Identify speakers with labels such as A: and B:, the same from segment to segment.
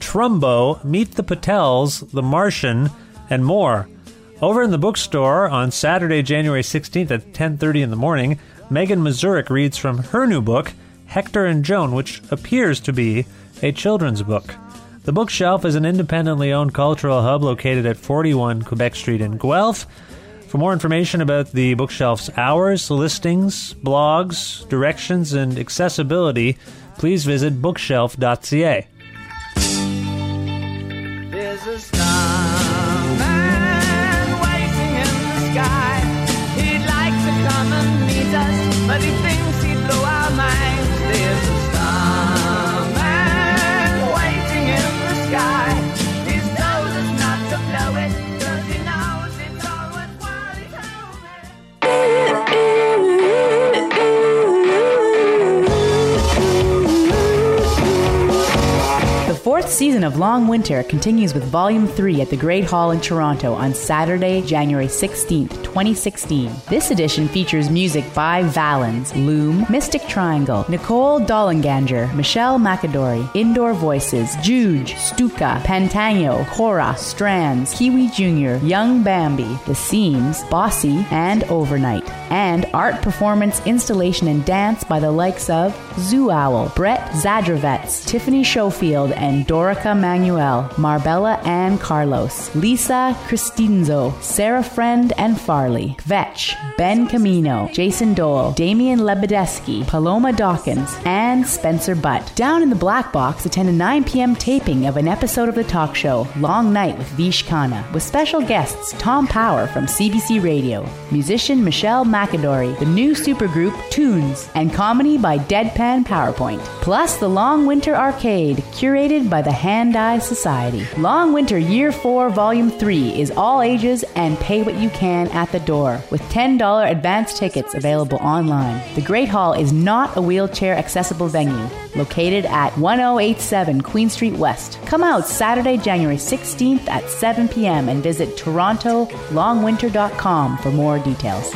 A: Trumbo, Meet the Patels, The Martian, and more. Over in the bookstore on Saturday, January 16th at 10:30 in the morning, Megan Mazurik reads from her new book, Hector and Joan, which appears to be a children's book. The Bookshelf is an independently owned cultural hub located at 41 Quebec Street in Guelph. For more information about the bookshelf's hours, listings, blogs, directions, and accessibility, please visit bookshelf.ca.
B: season of Long Winter continues with Volume 3 at the Great Hall in Toronto on Saturday, January 16th, 2016. This edition features music by Valens, Loom, Mystic Triangle, Nicole Dollanganger, Michelle McAdorey, Indoor Voices, Juge, Stuka, Pantano, Cora, Strands, Kiwi Jr., Young Bambi, The Seams, Bossy, and Overnight. And art performance, installation, and dance by the likes of Zoo Owl, Brett Zadravets, Tiffany Schofield, and Dorica Manuel, Marbella Ann Carlos, Lisa Cristinzo, Sarah Friend and Farley, Kvetch, Ben Camino, Jason Dole, Damian Lebedeski, Paloma Dawkins, and Spencer Butt. Down in the Black Box, attend a 9 p.m. taping of an episode of the talk show Long Night with Vish Khanna, with special guests Tom Power from CBC Radio, musician Michelle McAdorey, the new supergroup Tunes, and comedy by Deadpan PowerPoint. Plus the Long Winter Arcade, curated by the Hand Eye Society. Long Winter Year 4 Volume 3 is all ages and pay what you can at the door, with $10 advance tickets available online. The Great Hall is not a wheelchair accessible venue, located at 1087 Queen Street West. Come out Saturday, January 16th at 7 p.m. and visit torontolongwinter.com for more details.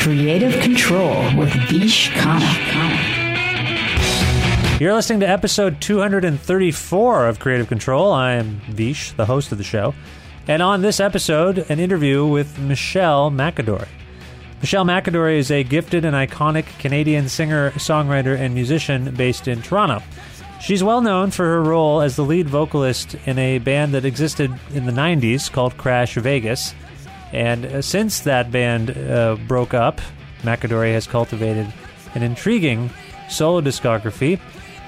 B: Creative Control with Vish Khanna.
A: You're listening to episode 234 of Creative Control. I am Vish, the host of the show. And on this episode, an interview with Michelle McAdorey. Michelle McAdorey is a gifted and iconic Canadian singer, songwriter, and musician based in Toronto. She's well known for her role as the lead vocalist in a band that existed in the 90s called Crash Vegas. And uh, since that band uh, broke up, McAdorey has cultivated an intriguing solo discography.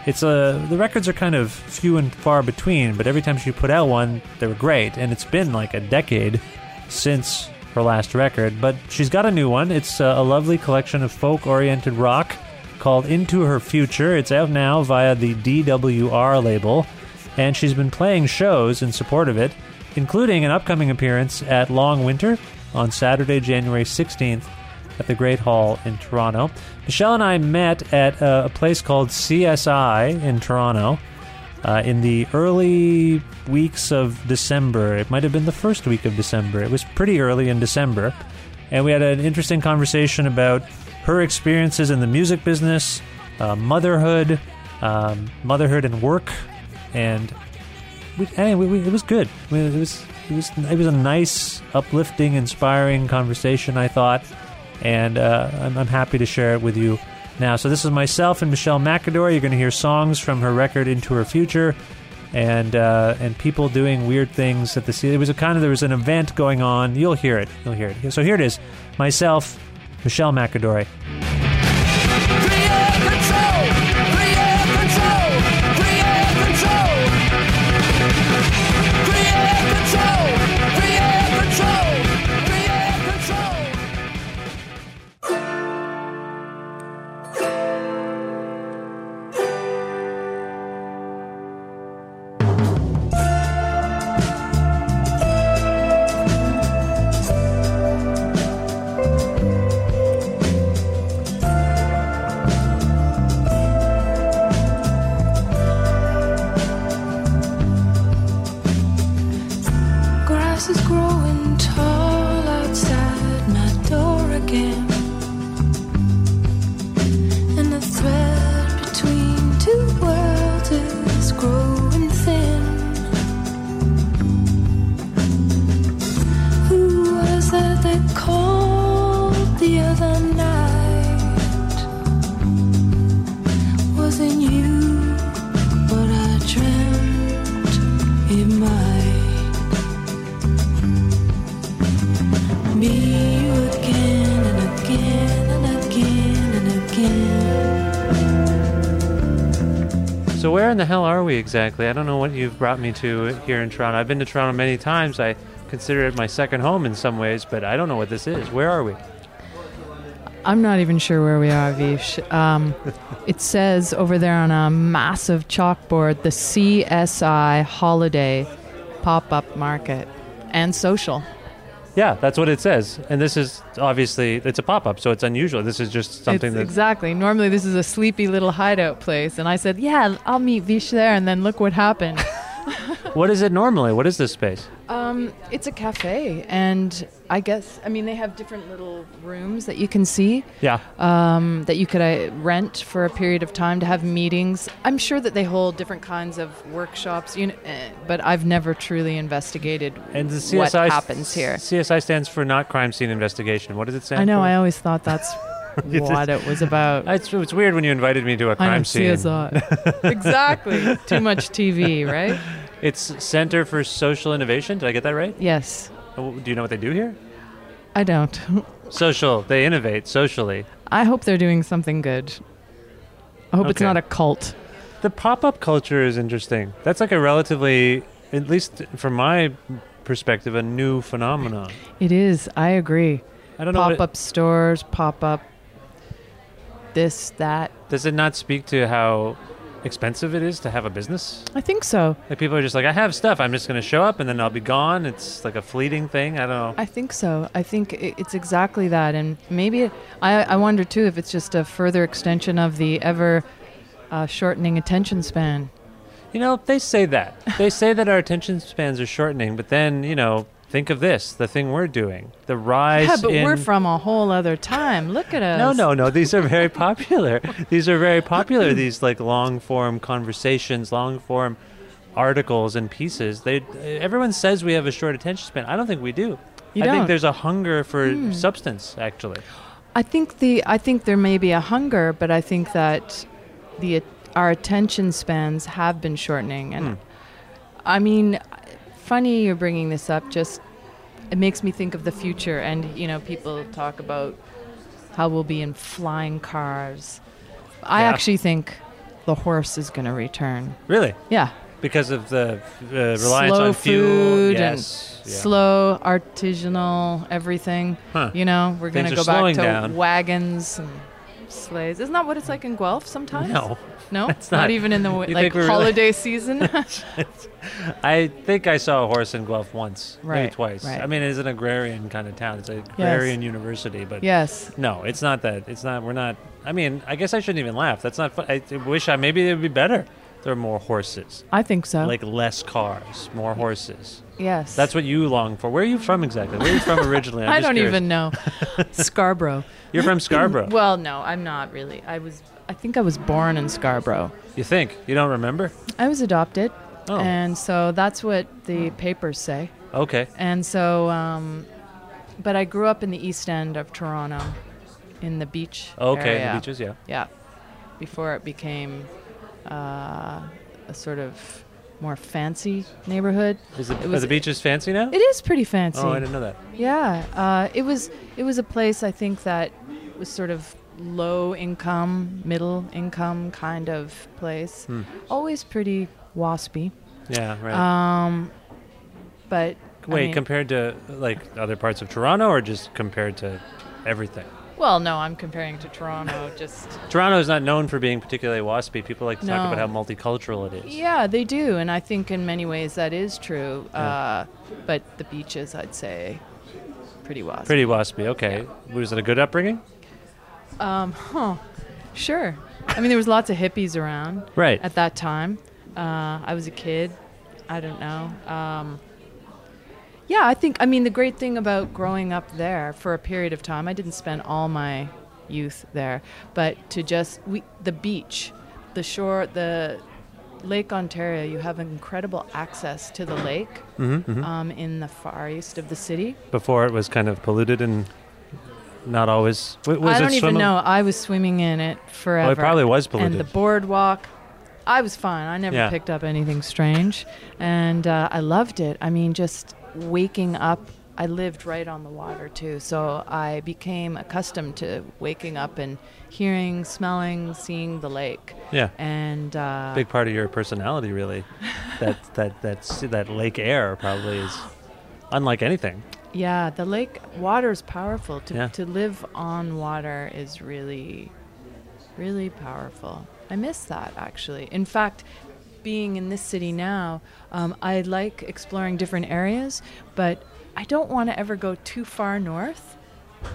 A: It's a the records are kind of few and far between, but every time she put out one, they were great. And it's been like a decade since her last record, but she's got a new one. It's a lovely collection of folk-oriented rock called Into Her Future. It's out now via the DWR label, and she's been playing shows in support of it, including an upcoming appearance at Long Winter on Saturday, January 16th at the Great Hall in Toronto. Michelle and I met at uh, a place called CSI in Toronto uh, in the early weeks of December. It might have been the first week of December. It was pretty early in December. And we had an interesting conversation about her experiences in the music business, uh, motherhood, um, motherhood and work, and we, anyway, we, it was good. It was it was it was a nice, uplifting, inspiring conversation. I thought, and uh, I'm, I'm happy to share it with you now. So this is myself and Michelle McAdorey. You're going to hear songs from her record "Into Her Future," and uh, and people doing weird things at the. It was a kind of there was an event going on. You'll hear it. You'll hear it. So here it is. Myself, Michelle McAdorey. Are we exactly? I don't know what you've brought me to here in Toronto. I've been to Toronto many times. I consider it my second home in some ways, but I don't know what this is. Where are we?
C: I'm not even sure where we are, Vish. Um, it says over there on a massive chalkboard the CSI Holiday Pop Up Market and Social.
A: Yeah, that's what it says. And this is obviously it's a pop-up, so it's unusual. This is just something
C: It's
A: that
C: exactly. Normally, this is a sleepy little hideout place, and I said, "Yeah, I'll meet Vish there." And then look what happened.
A: What is it normally? What is this space?
C: Um, it's a cafe, and I guess I mean they have different little rooms that you can see.
A: Yeah.
C: um, that you could uh, rent for a period of time to have meetings. I'm sure that they hold different kinds of workshops, you know, eh, but I've never truly investigated
A: And the CSI
C: what happens here.
A: CSI stands for not crime scene investigation. What does it stand
C: I know.
A: for?
C: I always thought that's what it was about.
A: It's, it's weird when you invited me to a crime scene.
C: CSI. exactly. Too much TV, right?
A: It's Center for Social Innovation. Did I get that right?
C: Yes.
A: Oh, Do you know what they do here?
C: I don't.
A: Social. They innovate socially.
C: I hope they're doing something good. I hope it's
A: Okay.
C: not a cult.
A: The pop-up culture is interesting. That's like a relatively, at least from my perspective, a new phenomenon.
C: It is. I agree.
A: I don't know. what
C: Pop up stores, pop up this, that.
A: does it not speak to how expensive it is to have a business?
C: I think so.
A: Like people are just like, I have stuff. I'm just going to show up and then I'll be gone. It's like a fleeting thing. I don't know.
C: I think so. I think it's exactly that, and maybe it, I. I wonder too if it's just a further extension of the ever uh, shortening attention span.
A: You know, they say that. They say that our attention spans are shortening, but then, you know, think of this, the thing we're doing. The rise
C: Yeah, but
A: in
C: we're from a whole other time. Look at us.
A: No, no, no. These are very popular. these are very popular. These like long form conversations, long form articles and pieces. They everyone says we have a short attention span. I don't think we do.
C: You
A: I think
C: don't. Hmm.
A: there's a hunger for substance actually.
C: I think the. I think there may be a hunger, but I think that the our attention spans have been shortening, and
A: Hmm.
C: I mean, funny you're bringing this up. Just it makes me think of the future, and you know, people talk about how we'll be in flying cars. I
A: Yeah.
C: actually think the horse is going to return.
A: Really?
C: Yeah,
A: Because of the uh, reliance
C: slow
A: on fuel.
C: food
A: Yes.
C: and
A: yeah.
C: slow artisanal everything.
A: Huh.
C: You know, we're going to go back to
A: down.
C: wagons and sleighs. Isn't that what it's like in Guelph sometimes?
A: No.
C: No,
A: It's
C: not.
A: not.
C: even in the like
A: we're really-
C: holiday season.
A: I think I saw a horse in Guelph once, maybe twice.
C: right.
A: I mean, it's an agrarian kind of town. It's an agrarian university, but
C: yes.
A: no, it's not that. It's not. We're not. I mean, I guess I shouldn't even laugh. That's not. Fun. I I wish I maybe it would be better. There are more horses,
C: I think so.
A: like less cars, more horses.
C: yes.
A: That's what you long for. Where are you from exactly? Where are you from originally?
C: I don't
A: curious.
C: even know. Scarborough.
A: You're from Scarborough.
C: Well, no, I'm not really. I was. I think I was born in Scarborough.
A: you think you don't remember?
C: I was adopted,
A: Oh,
C: and so that's what the papers say.
A: okay.
C: And so, um, but I grew up in the East End of Toronto, in the beach.
A: Okay,
C: area.
A: the beaches, yeah.
C: Yeah, before it became uh, a sort of more fancy neighborhood.
A: Is it,
C: It was-
A: the beaches fancy now?
C: It is pretty fancy.
A: oh, I didn't know that.
C: Yeah, uh, it was. It was a place I think that was sort of low income, middle income kind of place.
A: Hmm.
C: Always pretty waspy.
A: Yeah, right.
C: Um, but I
A: Wait,
C: mean-
A: compared to like other parts of Toronto, or just compared to everything?
C: Well, no, I'm comparing to Toronto. Just
A: Toronto is not known for being particularly waspy. People like to talk about how multicultural it is.
C: yeah, they do, and I think in many ways that is true. Uh, but the beaches, I'd say, pretty waspy.
A: Pretty waspy. Okay. Was it a good upbringing?
C: Um, huh. Sure. I mean, there was lots of hippies around.
A: Right.
C: At that time, uh, I was a kid. I don't know. Um, yeah, I think. I mean, the great thing about growing up there for a period of time, I didn't spend all my youth there, but to just we the beach, the shore, the Lake Ontario, you have incredible access to the lake
A: Mm-hmm,
C: um, in the far east of the city.
A: Before it was kind of polluted and not always. w-
C: I don't even know. I was swimming in it forever.
A: Oh, it probably was polluted.
C: And the boardwalk, I was fine. I never
A: Yeah.
C: picked up anything strange, and uh, I loved it. I mean, just waking up. I lived right on the water too, so I became accustomed to waking up and hearing, smelling, seeing the lake.
A: yeah.
C: And uh,
A: Big part of your personality, really. that that that that lake air probably is unlike anything.
C: Yeah, the lake water is powerful. To
A: Yeah.
C: to live on water is really, really powerful. I miss that actually. In fact, being in this city now, um, I like exploring different areas, but I don't want to ever go too far north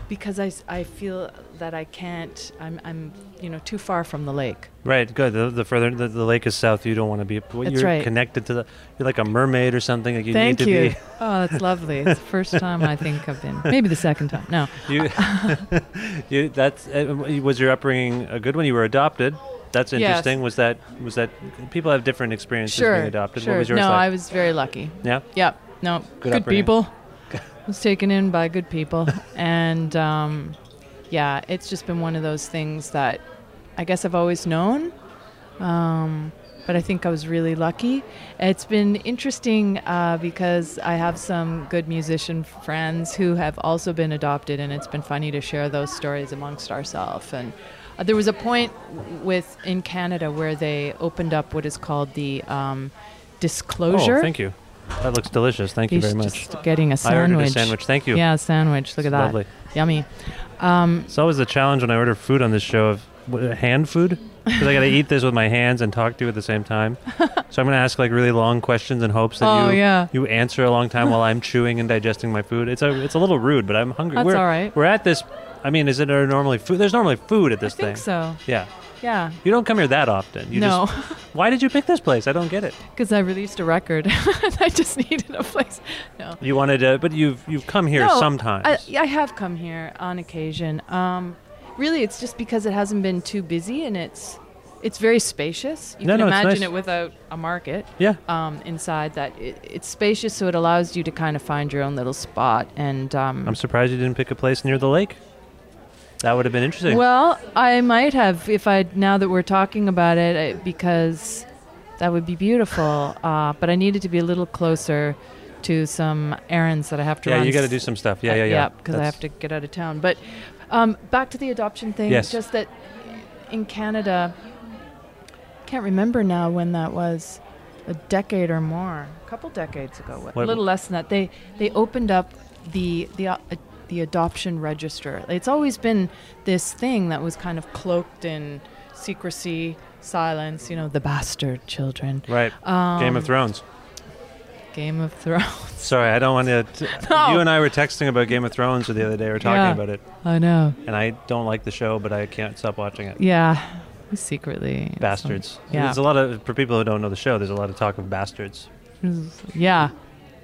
C: because I, I feel that I can't. I'm I'm you know too far from the lake.
A: Right. Good. The, the further the, the lake is south, you don't want to be.
C: That's
A: you're
C: right.
A: connected to the. You're like a mermaid or something. Like you
C: Thank
A: need to
C: you.
A: be.
C: Oh, that's lovely. It's the first time I think I've been. Maybe the second time. No.
A: You, you that's uh, was your upbringing a good one? You were adopted. That's
C: Yes.
A: interesting. Was that was that people have different experiences
C: Sure.
A: being adopted?
C: Sure.
A: What was yours
C: no,
A: like?
C: I was very lucky.
A: yeah.
C: Yep. No.
A: Good
C: Good, people. was taken in by good people, and um, yeah, it's just been one of those things that I guess I've always known. Um, but I think I was really lucky. It's been interesting uh, because I have some good musician friends who have also been adopted, and it's been funny to share those stories amongst ourselves. And uh, there was a point with in Canada where they opened up what is called the um, disclosure.
A: Oh, thank you. That looks delicious. Thank you
C: He's
A: very much.
C: just getting a
A: I
C: sandwich.
A: ordered a sandwich. Thank you.
C: Yeah, a sandwich. Look at that.
A: Lovely.
C: Yummy. Um,
A: It's always a challenge when I order food on this show of hand food because I got to eat this with my hands and talk to you at the same time. so I'm going to ask like really long questions in hopes that
C: Oh,
A: you
C: yeah.
A: you answer a long time while I'm chewing and digesting my food. It's a it's a little rude, but I'm hungry.
C: That's
A: we're,
C: all right.
A: We're at this. I mean, is it there normally food? There's normally food at this thing.
C: I
A: this
C: think so.
A: Yeah.
C: Yeah.
A: You don't come here that often. You
C: no,
A: Just, why did you pick this place? I don't get it.
C: because I released a record. And I just needed a place. No.
A: You wanted to, but you've you've come here
C: no,
A: sometimes.
C: I, I have come here on occasion. Um, really, it's just because it hasn't been too busy and it's it's very spacious. You
A: No,
C: can
A: no, it's
C: imagine
A: nice.
C: it without a market.
A: yeah.
C: Um, inside that, it, it's spacious, so it allows you to kind of find your own little spot. And um,
A: I'm surprised you didn't pick a place near the lake. That would have been interesting.
C: Well, I might have if I now that we're talking about it I, because that would be beautiful. Uh, but I needed to be a little closer to some errands that I have to
A: yeah,
C: run.
A: you got to do some stuff. Yeah,
C: uh,
A: yeah, yeah.
C: because I have to get out of town. But um, back to the adoption thing.
A: Yes.
C: Just that in Canada, can't remember now when that was. A decade or more, a couple decades ago, a
A: What-
C: little less than that. They they opened up the the uh, the adoption register. It's always been this thing that was kind of cloaked in secrecy, silence. You know, the bastard children.
A: Right.
C: Um,
A: Game of Thrones.
C: Game of Thrones.
A: Sorry, I don't want to.
C: No.
A: You and I were texting about Game of Thrones the other day. We were talking
C: Yeah.
A: about it,
C: I know.
A: and I don't like the show, but I can't stop watching it.
C: Yeah, secretly.
A: Bastards.
C: Yeah.
A: There's a lot of for people who don't know the show. There's a lot of talk of bastards.
C: Yeah.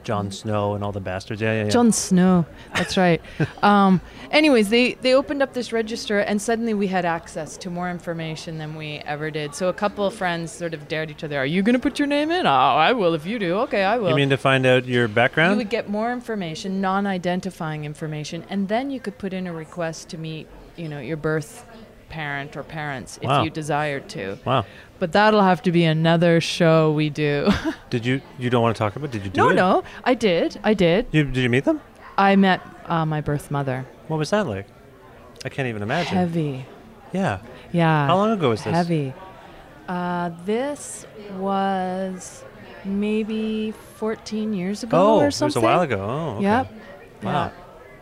A: Jon Snow and all the bastards. Yeah, yeah, yeah.
C: Jon Snow. That's right. um, anyways, they, they opened up this register, and suddenly we had access to more information than we ever did. So a couple of friends sort of dared each other, Are you going to put your name in? Oh, I will if you do. Okay, I will.
A: You mean to find out your background?
C: you would get more information, non-identifying information, and then you could put in a request to meet, you know, your birth parent or parents if you desired to.
A: wow.
C: But that'll have to be another show we do.
A: Did you? You don't want to talk about? Did you do
C: no,
A: it?
C: no, I did. I did.
A: You, did you meet them?
C: I met uh, my birth mother.
A: What was that like? I can't even imagine.
C: Heavy.
A: Yeah.
C: Yeah.
A: How long ago was this?
C: Heavy. Uh, this was maybe 14 years ago
A: Oh,
C: or
A: it was
C: something.
A: a while ago. Oh, okay.
C: Yep.
A: Wow.
C: Yeah.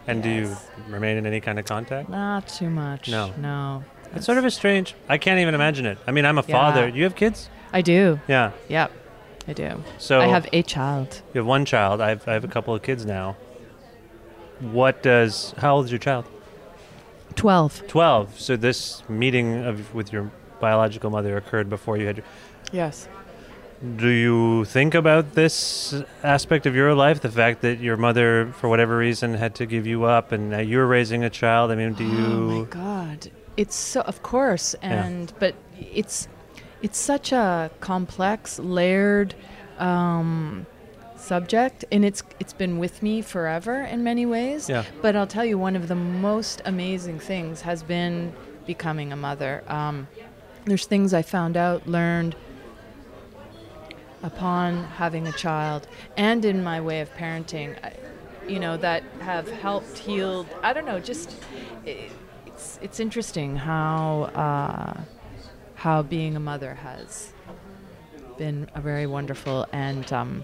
A: And do you remain in any kind of contact?
C: Not too much.
A: No.
C: No.
A: It's sort of a strange. I can't even imagine it. I mean, I'm a
C: Yeah.
A: father. You have kids?
C: I do.
A: Yeah.
C: Yep. I do.
A: So
C: I have a child.
A: you have one child. I have, I have a couple of kids now. What does? How old is your child?
C: 12.
A: Twelve. So this meeting of with your biological mother occurred before you had. Your,
C: Yes.
A: do you think about this aspect of your life? The fact that your mother, for whatever reason, had to give you up, and now you're raising a child. I mean, do you
C: Oh my? God. It's so, of course,
A: Yeah.
C: and but it's it's such a complex, layered um, subject, and it's it's been with me forever in many ways.
A: Yeah.
C: But I'll tell you, one of the most amazing things has been becoming a mother. Um, there's things I found out, learned upon having a child, and in my way of parenting, I- you know, that have helped heal. I don't know, just i it's it's interesting how uh, how being a mother has been a very wonderful and. Um,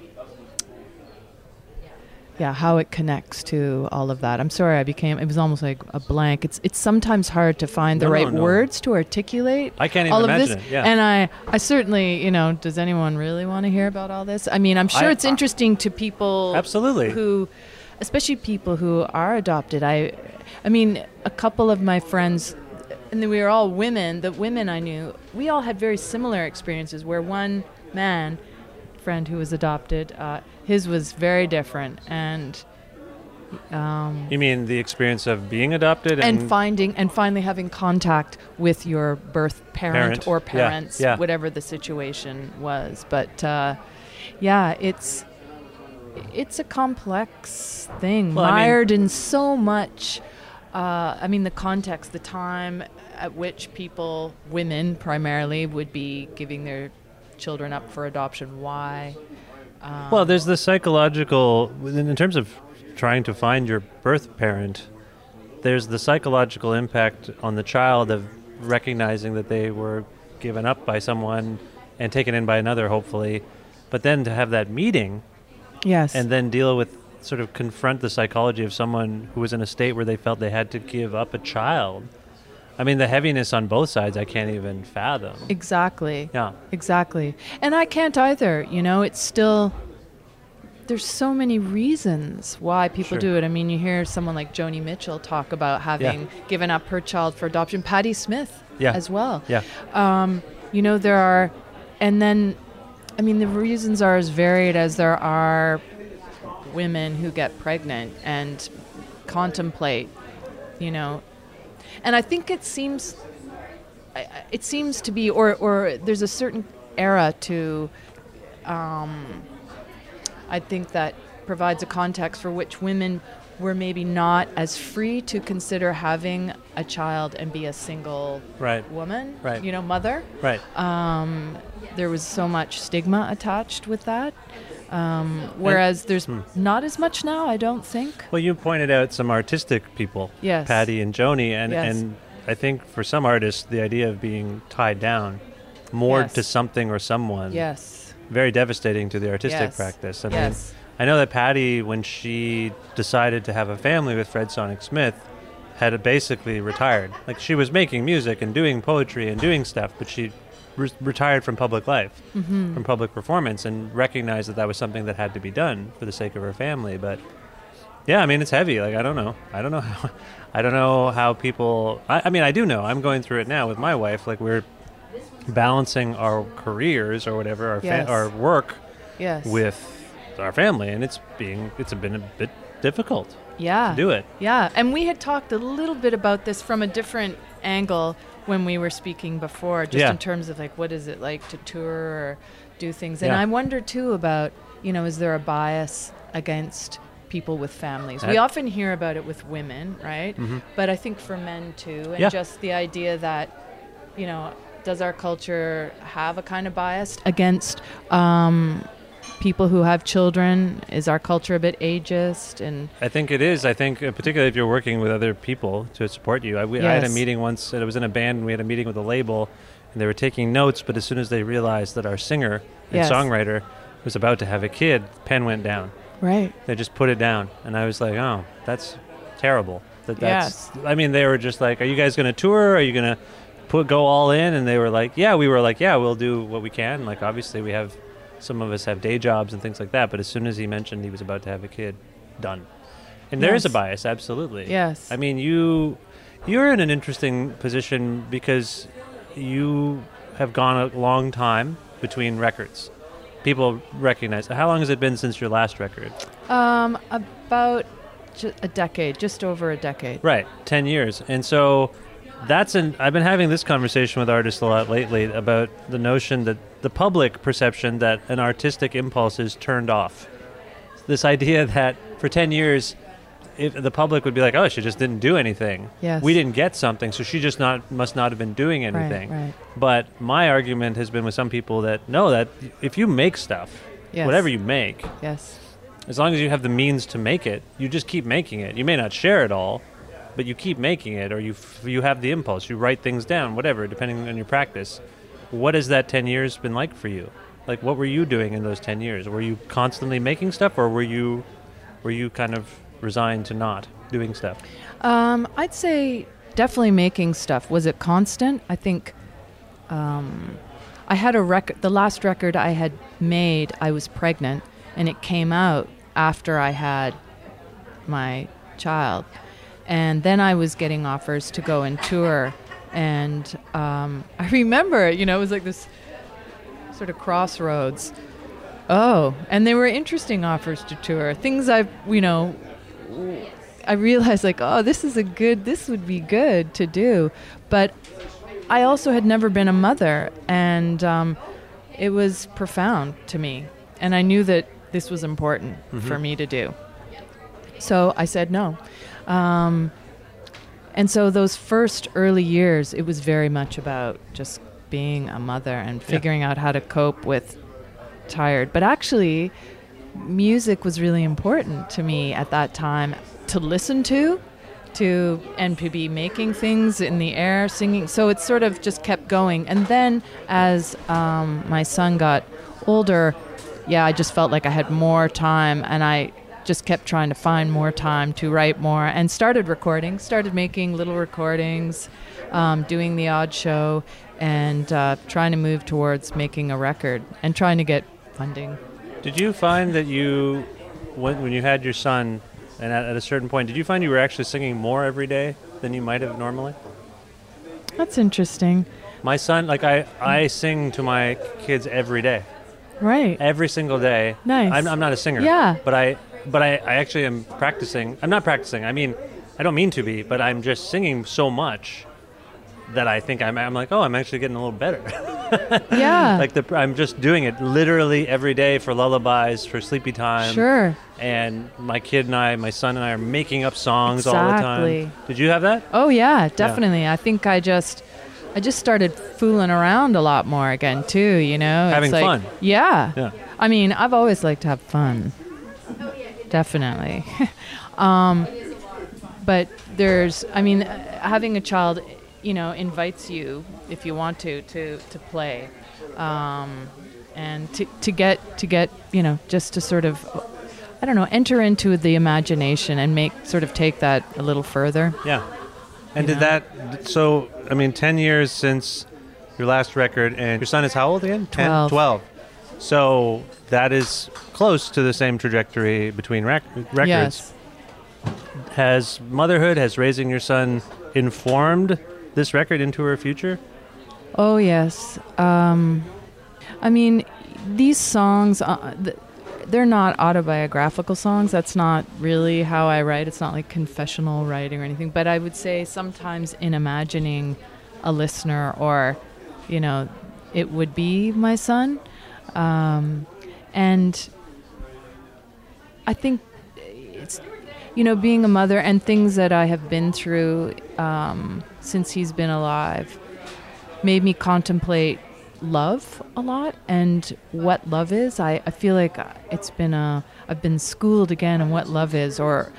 C: yeah, how it connects to all of that. I'm sorry, I became. It was almost like a blank. It's it's sometimes hard to find the
A: No,
C: right
A: no.
C: words to articulate
A: I can't even
C: all of
A: imagine
C: this.
A: it, yeah.
C: And I, I certainly, you know, does anyone really want to hear about all this? I mean, I'm sure
A: I-
C: it's interesting to people
A: Absolutely.
C: who, especially people who are adopted. I, I mean, a couple of my friends, and we were all women. The women I knew, we all had very similar experiences. Where one man, friend who was adopted, uh, his was very different, and. Um,
A: You mean the experience of being adopted
C: and finding and finally having contact with your birth parent,
A: Parent,
C: or
A: yeah,
C: parents,
A: yeah.
C: whatever the situation was. But uh, yeah, it's it's a complex thing,
A: Well, I mean-
C: mired in so much. Uh, I mean, the context, the time at which people, women primarily, would be giving their children up for adoption. Why? Um,
A: Well, there's the psychological, in terms of trying to find your birth parent, there's the psychological impact on the child of recognizing that they were given up by someone and taken in by another, hopefully. But then to have that meeting
C: yes,
A: and then deal with, sort of confront the psychology of someone who was in a state where they felt they had to give up a child. I mean, the heaviness on both sides, I can't even fathom.
C: exactly.
A: Yeah.
C: Exactly. And I can't either. You know, it's still. There's so many reasons why people
A: Sure.
C: do it. I mean, you hear someone like Joni Mitchell talk about having given up her child for adoption. Patti Smith
A: Yeah.
C: as well.
A: Yeah.
C: Um, you know, there are. And then, I mean, the reasons are as varied as there are women who get pregnant and contemplate, you know. And I think it seems it seems to be, or, or there's a certain era to, um, I think that provides a context for which women were maybe not as free to consider having a child and be a single
A: Right.
C: woman,
A: Right.
C: you know, mother.
A: Right.
C: Um, there was so much stigma attached with that. Um, whereas there's
A: Hmm.
C: not as much now, I don't think.
A: Well, you pointed out some artistic people,
C: Yes.
A: Patti and Joni, and
C: Yes.
A: and I think for some artists, the idea of being tied down, moored
C: Yes.
A: to something or someone,
C: Yes.
A: very devastating to the artistic practice. I
C: Yes.
A: mean, I know that Patti, when she decided to have a family with Fred Sonic Smith, had basically retired. Like she was making music and doing poetry and doing stuff, but she re- retired from public life,
C: Mm-hmm.
A: from public performance, and recognized that that was something that had to be done for the sake of her family. But yeah, I mean, it's heavy. Like I don't know. I don't know how. I don't know how people. I, I mean, I do know. I'm going through it now with my wife. Like we're balancing our careers or whatever, our
C: Yes.
A: fa- our work
C: Yes.
A: with our family, and it's being it's been a bit difficult
C: yeah.
A: to do it.
C: Yeah, and we had talked a little bit about this from a different angle when we were speaking before, just
A: Yeah.
C: in terms of like what is it like to tour or do things. And
A: Yeah.
C: I wonder too about, you know, is there a bias against people with families?
A: I-
C: we often hear about it with women, right?
A: Mhm.
C: But I think for men too, and
A: Yeah.
C: just the idea that, you know, does our culture have a kind of bias against um, people who have children? Is our culture a bit ageist? And
A: I think it is. I think, uh, particularly if you're working with other people to support you. I, we, I had a meeting once, and I was in a band, and we had a meeting with a label, and they were taking notes, but as soon as they realized that our singer and
C: Yes.
A: songwriter was about to have a kid, pen went down.
C: right.
A: They just put it down, and I was like, "Oh, that's terrible." That that's.
C: Yes.
A: I mean, they were just like, "Are you guys going to tour? Are you going to put go all in?" And they were like, "Yeah." We were like, "Yeah, we'll do what we can." Like, obviously, we have some of us have day jobs and things like that. But as soon as he mentioned he was about to have a kid, done. And there is a bias, absolutely.
C: Yes.
A: I mean, you you're in an interesting position because you have gone a long time between records. People recognize. How long has it been since your last record?
C: Um, about a decade, just over a decade.
A: Right, 10 years. And so that's an I've been having this conversation with artists a lot lately about the notion that the public perception that an artistic impulse is turned off. This idea that for 10 years if the public would be like, "Oh, she just didn't do anything.
C: Yes.
A: We didn't get something, so she just not must not have been doing anything."
C: right. right.
A: But my argument has been with some people that no, that if you make stuff,
C: Yes.
A: whatever you make,
C: Yes.
A: as long as you have the means to make it, you just keep making it. You may not share it all, but you keep making it, or you f- you have the impulse. You write things down, whatever, depending on your practice. What has that ten years been like for you? Like, what were you doing in those ten years? Were you constantly making stuff, or were you were you kind of resigned to not doing stuff?
C: Um, I'd say definitely making stuff. Was it constant? I think um, I had a record. The last record I had made, I was pregnant, and it came out after I had my child, and then I was getting offers to go and tour, and um, I remember, you know, it was like this sort of crossroads. Oh, and they were interesting offers to tour. Things I've, you know, I realized like, oh, this is a good, this would be good to do. But I also had never been a mother, and um, it was profound to me. And I knew that this was important for me to do. So I said no. Um, and so those first early years, it was very much about just being a mother and figuring out how to cope with tired. But actually, music was really important to me at that time to listen to to and to be making things in the air singing so it sort of just kept going and then as um, my son got older yeah i just felt like i had more time and i just kept trying to find more time to write more and started recording started making little recordings um, doing the odd show and uh, trying to move towards making a record and trying to get funding
A: Did you find that you, when, when you had your son, and at, at a certain point, did you find you were actually singing more every day than you might have normally?
C: that's interesting
A: My son, like I, I sing to my kids every day,
C: right
A: every single day.
C: Nice.
A: I'm, I'm not a singer.
C: Yeah.
A: But I, but I, I actually am practicing. I'm not practicing. I mean, I don't mean to be, but I'm just singing so much that I think I'm, I'm like, oh, I'm actually getting a little better.
C: yeah
A: like the, I'm just doing it literally every day for lullabies, for sleepy time.
C: sure
A: And my kid and I, my son and I, are making up songs all the time. Did you have that?
C: Oh yeah, definitely. I think I just I just started fooling around a lot more again too, you know. It's
A: Having
C: like-
A: fun.
C: Yeah.
A: Yeah.
C: I mean, I've always liked to have fun. Definitely. um, but there's I mean, having a child, you know, invites you if you want to to to play. Um, and to, to get to get you know just to sort of I don't know, enter into the imagination and make sort of take that a little further.
A: Yeah. And
C: You
A: did
C: know?
A: that? So I mean, ten years since your last record, and your son is how old again? 10?
C: Twelve.
A: 12. So that is close to the same trajectory between rec- records.
C: Yes.
A: Has motherhood, has raising your son informed this record into her future?
C: Oh yes. Um, I mean, these songs, uh, th- they're not autobiographical songs. That's not really how I write. It's not like confessional writing or anything. But I would say sometimes in imagining a listener, or you know, it would be my son, um, and I think it's you know being a mother and things that I have been through um, since he's been alive made me contemplate love a lot and what love is. I, I feel like it's been a I've been schooled again on what love is or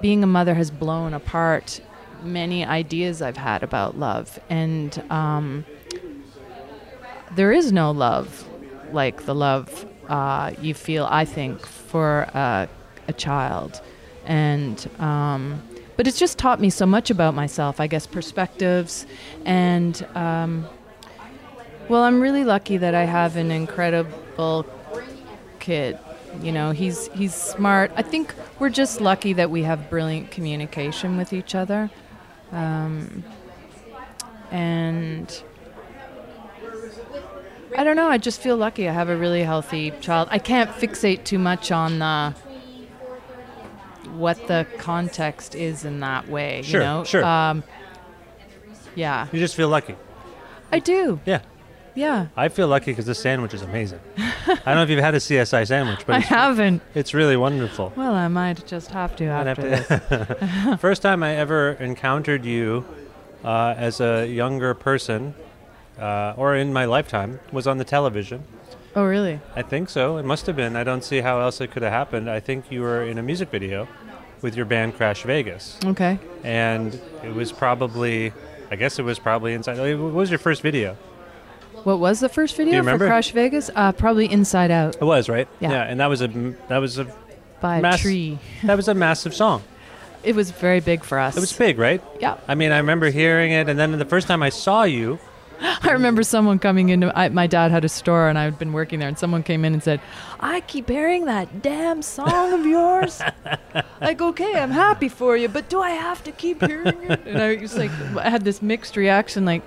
C: being a mother has blown apart many ideas I've had about love and um, there is no love like the love uh, you feel I think for a child. And um, but it's just taught me so much about myself i guess perspectives. And um, well i'm really lucky that i have an incredible kid you know he's he's smart. I think we're just lucky that we have brilliant communication with each other. Um, and i don't know i just feel lucky i have a really healthy child i can't fixate too much on the what the context is in that way.
A: Sure,
C: you know?
A: sure.
C: Um, yeah,
A: You just feel lucky.
C: I do.
A: Yeah.
C: Yeah,
A: I feel lucky because this sandwich is amazing. I don't know if you've had a CSI sandwich, but
C: I
A: it's,
C: haven't.
A: it's really wonderful.
C: Well, I might just have to after
A: have
C: this.
A: First time I ever encountered you uh, as a younger person, uh, or in my lifetime, was on the television.
C: Oh, really?
A: I think so. It must have been. I don't see how else it could have happened. I think you were in a music video with your band Crash Vegas,
C: Okay.
A: and it was probably, I guess it was probably inside. What was your first video?
C: What was the first video for? Crash Vegas? Uh, probably Inside Out
A: It was right.
C: Yeah.
A: and that was a that was a
C: by
A: Mass-
C: a tree.
A: that was a massive song.
C: It was very big for us.
A: It was big, right?
C: Yeah.
A: I mean, I remember hearing it, and then the first time I saw you,
C: I remember someone coming into I, my dad had a store and I had been working there and someone came in and said, "I keep hearing that damn song of yours." like, okay, I'm happy for you, but do I have to keep hearing it? And I was like, I had this mixed reaction. Like,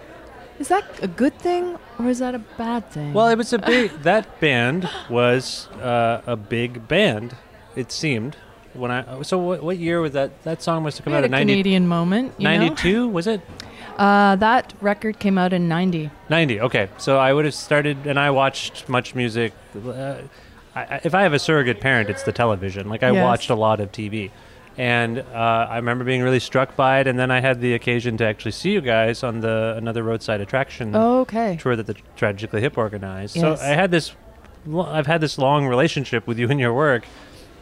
C: is that a good thing or is that a bad thing?
A: Well, it was a big. that band was uh, a big band. It seemed when I. So what, what year was that? That song must have come
C: we
A: out in 90,
C: Canadian moment.
A: 92, was it?
C: Uh, that record came out in '90.
A: 90. Okay, so I would have started, and I watched MuchMusic. Uh, I, if I have a surrogate parent, it's the television. Like I
C: Yes.
A: watched a lot of TV, and uh, I remember being really struck by it. And then I had the occasion to actually see you guys on the another roadside attraction
C: Okay.
A: tour that the Tragically Hip organized.
C: Yes.
A: So I had this, I've had this long relationship with you and your work,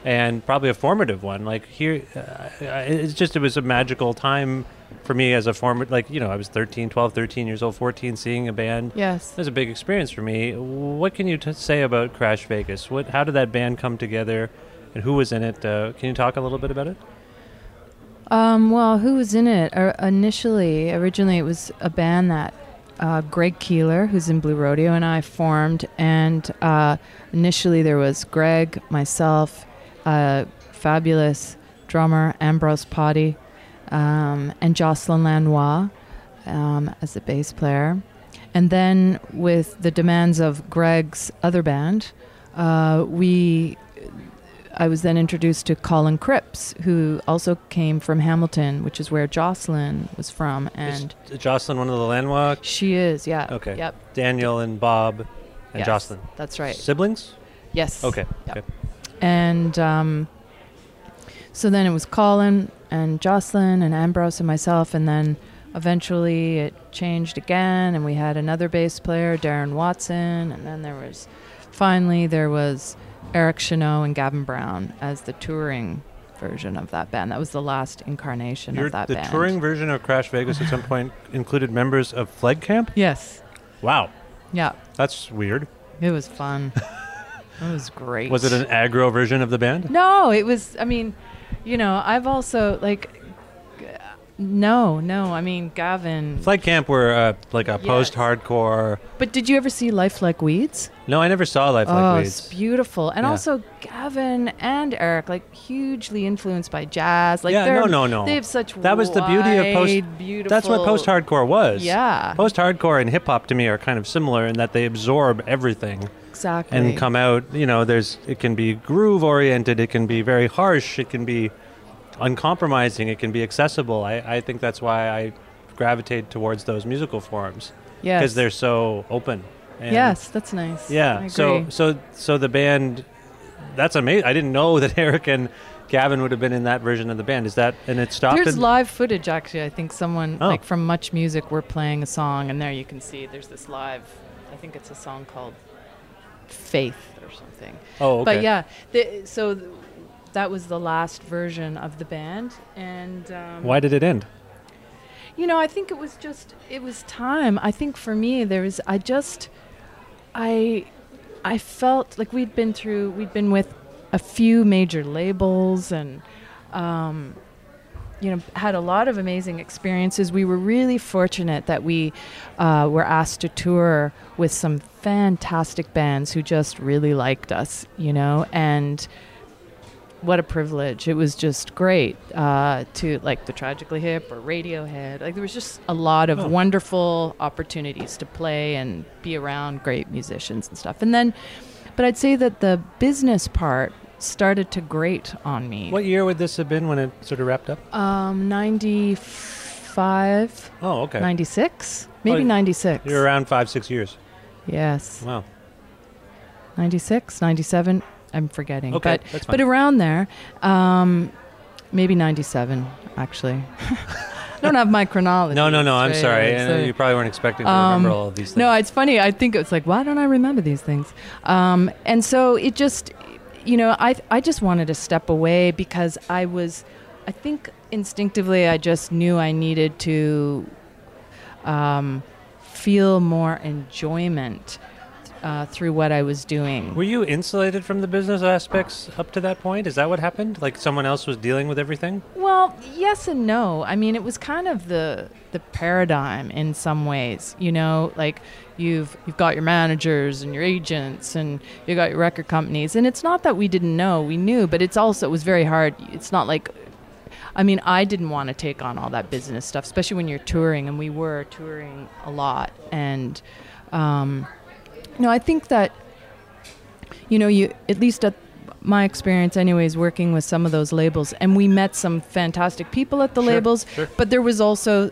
A: and probably a formative one. Like here, uh, it's just it was a magical time for me as a former. Like you know, I was 13, 12, 13 years old, 14, seeing a band.
C: Yes.
A: It was a big experience for me. What can you t- say about Crash Vegas? What, how did that band come together, and who was in it? Uh, can you talk a little bit about it?
C: Um, well, who was in it? Uh, initially, originally, it was a band that uh, Greg Keelor, who's in Blue Rodeo, and I formed. And uh, initially, there was Greg, myself, uh, fabulous drummer Ambrose Pottie, um, and Jocelyne Lanois um, as the bass player. And then, with the demands of Greg's other band, uh, we I was then introduced to Colin Cripps, who also came from Hamilton, which is where Jocelyne was from, and
A: Is Jocelyne one of the Lanois?
C: she is, yeah.
A: Okay.
C: Yep.
A: Daniel and Bob and
C: Yes,
A: Jocelyne.
C: That's right.
A: Siblings?
C: Yes.
A: Okay.
C: Yep.
A: okay.
C: And um, so then it was Colin and Jocelyne and Ambrose and myself, and then eventually it changed again, and we had another bass player, Darren Watson, and then there was finally there was Eric Chenaux and Gavin Brown as the touring version of that band. That was the last incarnation
A: Your-
C: of that
A: the
C: band.
A: touring version of Crash Vegas at some point included members of Phleg Camp?
C: Yes.
A: Wow.
C: Yeah.
A: That's weird.
C: It was fun. It was great.
A: Was it an aggro version of the band?
C: No, it was. I mean, you know, I've also like. No, no. I mean, Gavin.
A: Phleg Camp were uh, like a
C: Yes.
A: post-hardcore.
C: But did you ever see Life Like Weeds?
A: No, I never saw Life
C: oh,
A: Like Weeds.
C: it's beautiful. And
A: Yeah.
C: also Gavin and Eric, like hugely influenced by jazz. Like
A: yeah, no, no, no.
C: They have such
A: That was the beauty of post.
C: Beautiful.
A: That's what post-hardcore was.
C: Yeah.
A: Post-hardcore and hip hop to me are kind of similar in that they absorb everything
C: Exactly.
A: and come out. You know, there's it can be groove oriented. It can be very harsh. It can be uncompromising. It can be accessible. I, I think that's why I gravitate towards those musical forms
C: Yes.
A: because they're so open. And
C: yes, that's nice.
A: Yeah. So so so the band. That's amazing. I didn't know that Eric and Gavin would have been in that version of the band. Is that and it stopped?
C: There's live footage actually. I think someone
A: Oh.
C: like from MuchMusic we're playing a song and there you can see there's this live I think it's a song called Faith or something.
A: Oh, okay.
C: But yeah, the, so th- that was the last version of the band and um,
A: Why did it end?
C: you know, I think it was just it was time. I think for me there was I just I I felt like we'd been through we'd been with a few major labels and um you know had a lot of amazing experiences. We were really fortunate that we uh, were asked to tour with some fantastic bands who just really liked us, you know, and what a privilege. It was just great uh, to like the Tragically Hip or Radiohead. Like there was just a lot of
A: Oh.
C: wonderful opportunities to play and be around great musicians and stuff. And then, but I'd say that the business part started to grate on me.
A: What year would this have been when it sort of wrapped up?
C: Um, 95,
A: Oh, okay.
C: 96, maybe
A: Oh,
C: 96.
A: You're around five, six years.
C: Yes.
A: Wow.
C: 96, 97. I'm forgetting.
A: Okay,
C: but
A: that's
C: but around there, um, maybe 97 actually. I don't have my chronology.
A: No, no, no. I'm
C: straight,
A: sorry.
C: so-
A: you probably weren't expecting to
C: Um,
A: remember all of these things.
C: No, it's funny. I think it's like, why don't I remember these things? Um, and so it just, you know, I I just wanted to step away because I was, I think instinctively I just knew I needed to um, feel more enjoyment uh, through what I was doing.
A: Were you insulated from the business aspects up to that point? Is that what happened? Like someone else was dealing with everything?
C: Well, yes and no. I mean, it was kind of the the paradigm in some ways. You know, like you've you've got your managers and your agents and you got your record companies, and it's not that we didn't know, we knew, but it's also it was very hard. It's not like. I mean, I didn't want to take on all that business stuff, especially when you're touring, and we were touring a lot. And, um, you know, I think that you know, you at least at my experience, anyways, working with some of those labels, and we met some fantastic people at the
A: Sure,
C: labels.
A: sure.
C: But there was also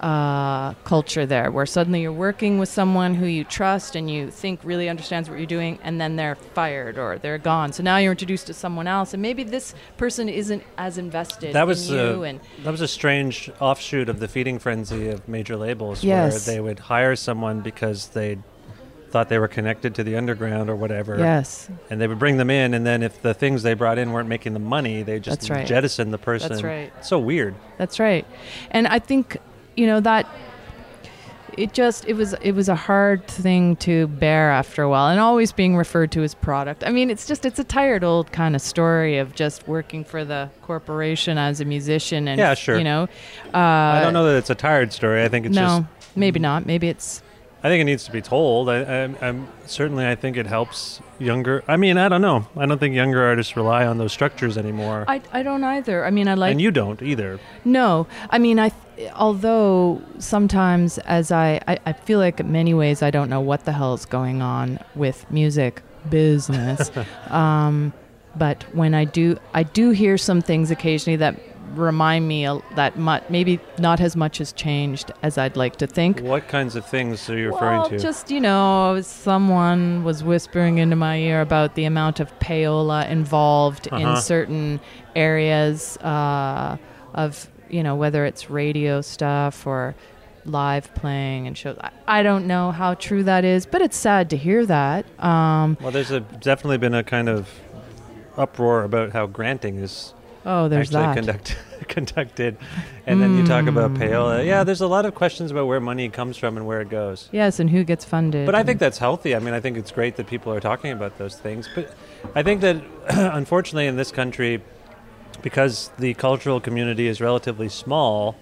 C: uh, culture there, where suddenly you're working with someone who you trust and you think really understands what you're doing, and then they're fired or they're gone. So now you're introduced to someone else, and maybe this person isn't as invested
A: That was
C: in you.
A: uh,
C: and
A: that was a strange offshoot of the feeding frenzy of major labels,
C: Yes.
A: where they would hire someone because they thought they were connected to the underground or whatever.
C: yes,
A: And they would bring them in, and then if the things they brought in weren't making the money, they just
C: right.
A: jettison the person.
C: That's right.
A: It's so weird.
C: That's right. And I think, you know, that it just it was it was a hard thing to bear after a while and always being referred to as product i mean it's just it's a tired old kind of story of just working for the corporation as a musician and
A: Yeah, sure.
C: you know uh,
A: I don't know that it's a tired story. I think it's
C: no
A: just.
C: maybe not maybe it's
A: I think it needs to be told. I, I'm certainly. I think it helps younger. I mean, I don't know. I don't think younger artists rely on those structures anymore.
C: i, I don't either i mean i like
A: and you don't either.
C: No, I mean, I. th- Although sometimes, as I, I, I feel like in many ways, I don't know what the hell is going on with music business. um, but when I do, I do hear some things occasionally that remind me that mu- maybe not as much has changed as I'd like to think.
A: What kinds of things are you referring
C: well,
A: to?
C: just you know, someone was whispering into my ear about the amount of payola involved
A: Uh-huh.
C: in certain areas uh, of you know whether it's radio stuff or live playing and shows. I, I don't know how true that is, but it's sad to hear that. Um,
A: well, there's a, definitely been a kind of uproar about how granting is
C: oh, there's
A: actually
C: that.
A: conduct, conducted, and then you talk about
C: Hmm.
A: payola. Yeah, there's a lot of questions about where money comes from and where it goes.
C: yes, and who gets funded?
A: But I think that's healthy. I mean, I think it's great that people are talking about those things. But I think that, unfortunately, in this country, because the cultural community is relatively small,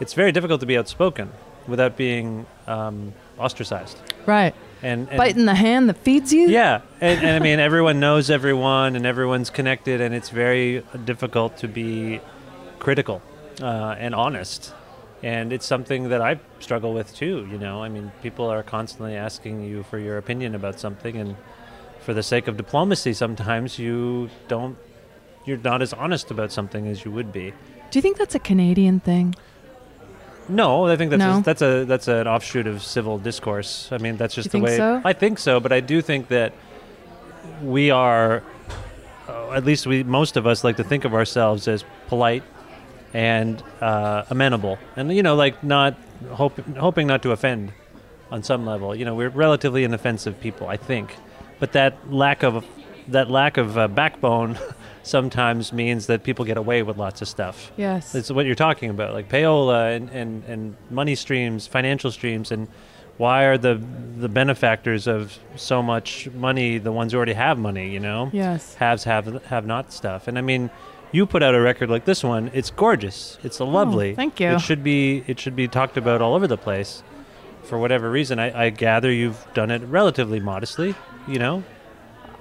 A: it's very difficult to be outspoken without being um, ostracized.
C: right,
A: And, and
C: biting the hand that feeds you.
A: yeah, and, and I mean, everyone knows everyone, and everyone's connected, and it's very difficult to be critical uh, and honest. And it's something that I struggle with too. You know, I mean, people are constantly asking you for your opinion about something, and for the sake of diplomacy, sometimes you don't, you're not as honest about something as you would be.
C: Do you think that's a Canadian thing?
A: No, I think that's
C: No?
A: a, that's a that's an offshoot of civil discourse. I mean, that's just
C: You
A: the
C: think
A: way.
C: so?
A: I think so, but I do think that we are, uh, at least we most of us like to think of ourselves as polite and uh, amenable, and you know, like not hope, hoping not to offend on some level. You know, we're relatively inoffensive people, I think, but that lack of that lack of uh, backbone sometimes means that people get away with lots of stuff.
C: Yes.
A: It's what you're talking about, like payola and, and, and money streams, financial streams, and why are the the benefactors of so much money the ones who already have money? You know,
C: Yes.
A: haves have have not stuff. And I mean, you put out a record like this one. It's gorgeous. It's oh, lovely.
C: Oh, thank you.
A: It should be it should be talked about all over the place. For whatever reason, I, I gather you've done it relatively modestly. You know,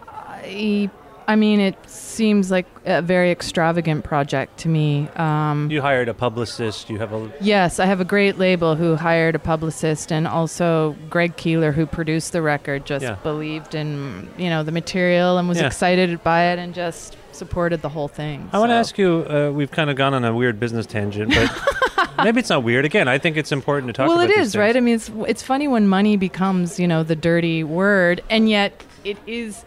C: I, I mean, it seems like a very extravagant project to me. Um,
A: you hired a publicist. You have a
C: yes, I have a great label who hired a publicist, and also Greg Keelor, who produced the record, just
A: Yeah.
C: believed in you know the material and was
A: Yeah.
C: excited by it, and just supported the whole thing.
A: I want to ask you. Uh, we've kind of gone on a weird business tangent, but maybe it's not weird. Again, I think it's important to talk.
C: well,
A: about
C: it
A: these
C: right. I mean, it's it's funny when money becomes you know the dirty word, and yet it is.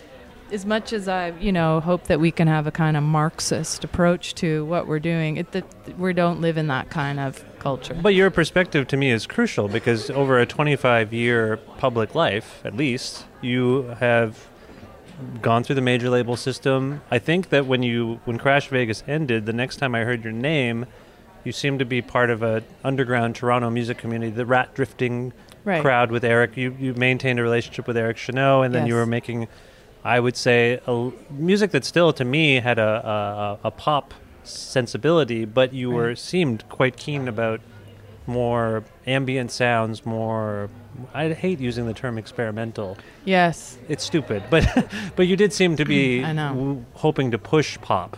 C: As much as I, you know, hope that we can have a kind of Marxist approach to what we're doing, it, that we don't live in that kind of culture.
A: But your perspective to me is crucial because over a 25 year public life, at least, you have gone through the major label system. I think that when you when Crash Vegas ended, the next time I heard your name, you seemed to be part of an underground Toronto music community, the rat drifting
C: Right.
A: crowd with Eric. You you maintained a relationship with Eric Chenaux, and then you were making, I would say, a music that still to me had a a, a pop sensibility, but you were
C: Right.
A: seemed quite keen about more ambient sounds, more. I hate using the term experimental.
C: yes,
A: It's stupid, but but you did seem to be w- hoping to push pop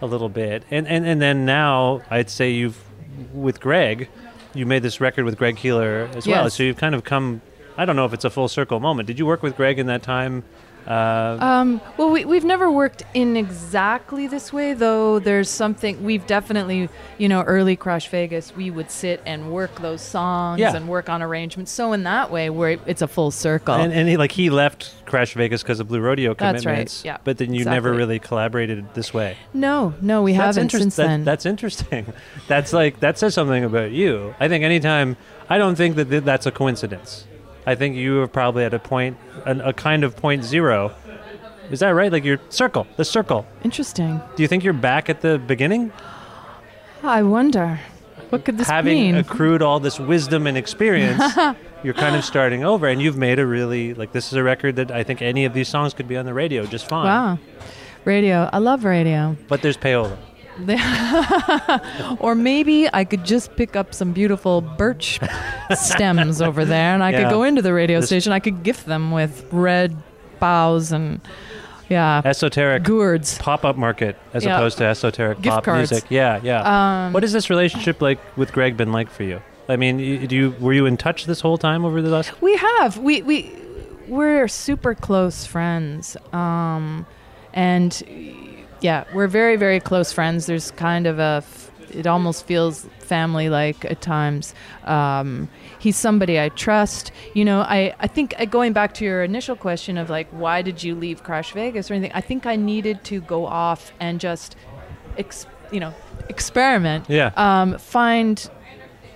A: a little bit, and and and then now I'd say you've with Greg, you made this record with Greg Keelor as well.
C: Yes.
A: So you've kind of come. I don't know if it's a full circle moment. Did you work with Greg in that time? Uh,
C: Um, well, we, we've never worked in exactly this way, though. There's something we've definitely, you know, early Crash Vegas, we would sit and work those songs
A: Yeah.
C: and work on arrangements. So in that way, where it's a full circle.
A: and, and he, like he left Crash Vegas because of Blue Rodeo commitments.
C: That's right, yeah,
A: But then you never really collaborated this way.
C: no, no, we haven't
A: interest-
C: since
A: that-
C: then.
A: That's interesting. That's like that says something about you. I think anytime I don't think that th- that's a coincidence. I think you are probably at a point, an, a kind of point zero. Is that right? Like your circle, the circle.
C: Interesting.
A: Do you think you're back at the beginning?
C: I wonder. What could this
A: having
C: mean?
A: Having accrued all this wisdom and experience, you're kind of starting over, and you've made a really like this is a record that I think any of these songs could be on the radio just fine.
C: wow. Radio. I love radio.
A: But there's payola.
C: or maybe I could just pick up some beautiful birch stems over there and I
A: Yeah.
C: could go into the radio
A: This-
C: station. I could gift them with red boughs and, yeah,
A: Esoteric
C: gourds.
A: pop-up market as
C: Yeah.
A: opposed to esoteric
C: Gift
A: pop
C: cards.
A: music. Yeah, yeah.
C: Um,
A: what has this relationship like with Greg been like for you? I mean, do you were you in touch this whole time over the last?
C: We have. We we we're super close friends. Um and yeah, we're very very close friends. There's kind of a f- it almost feels family like at times. Um he's somebody I trust. You know, I I think uh, going back to your initial question of like why did you leave Crash Vegas or anything? I think I needed to go off and just ex- you know, experiment.
A: Yeah.
C: Um find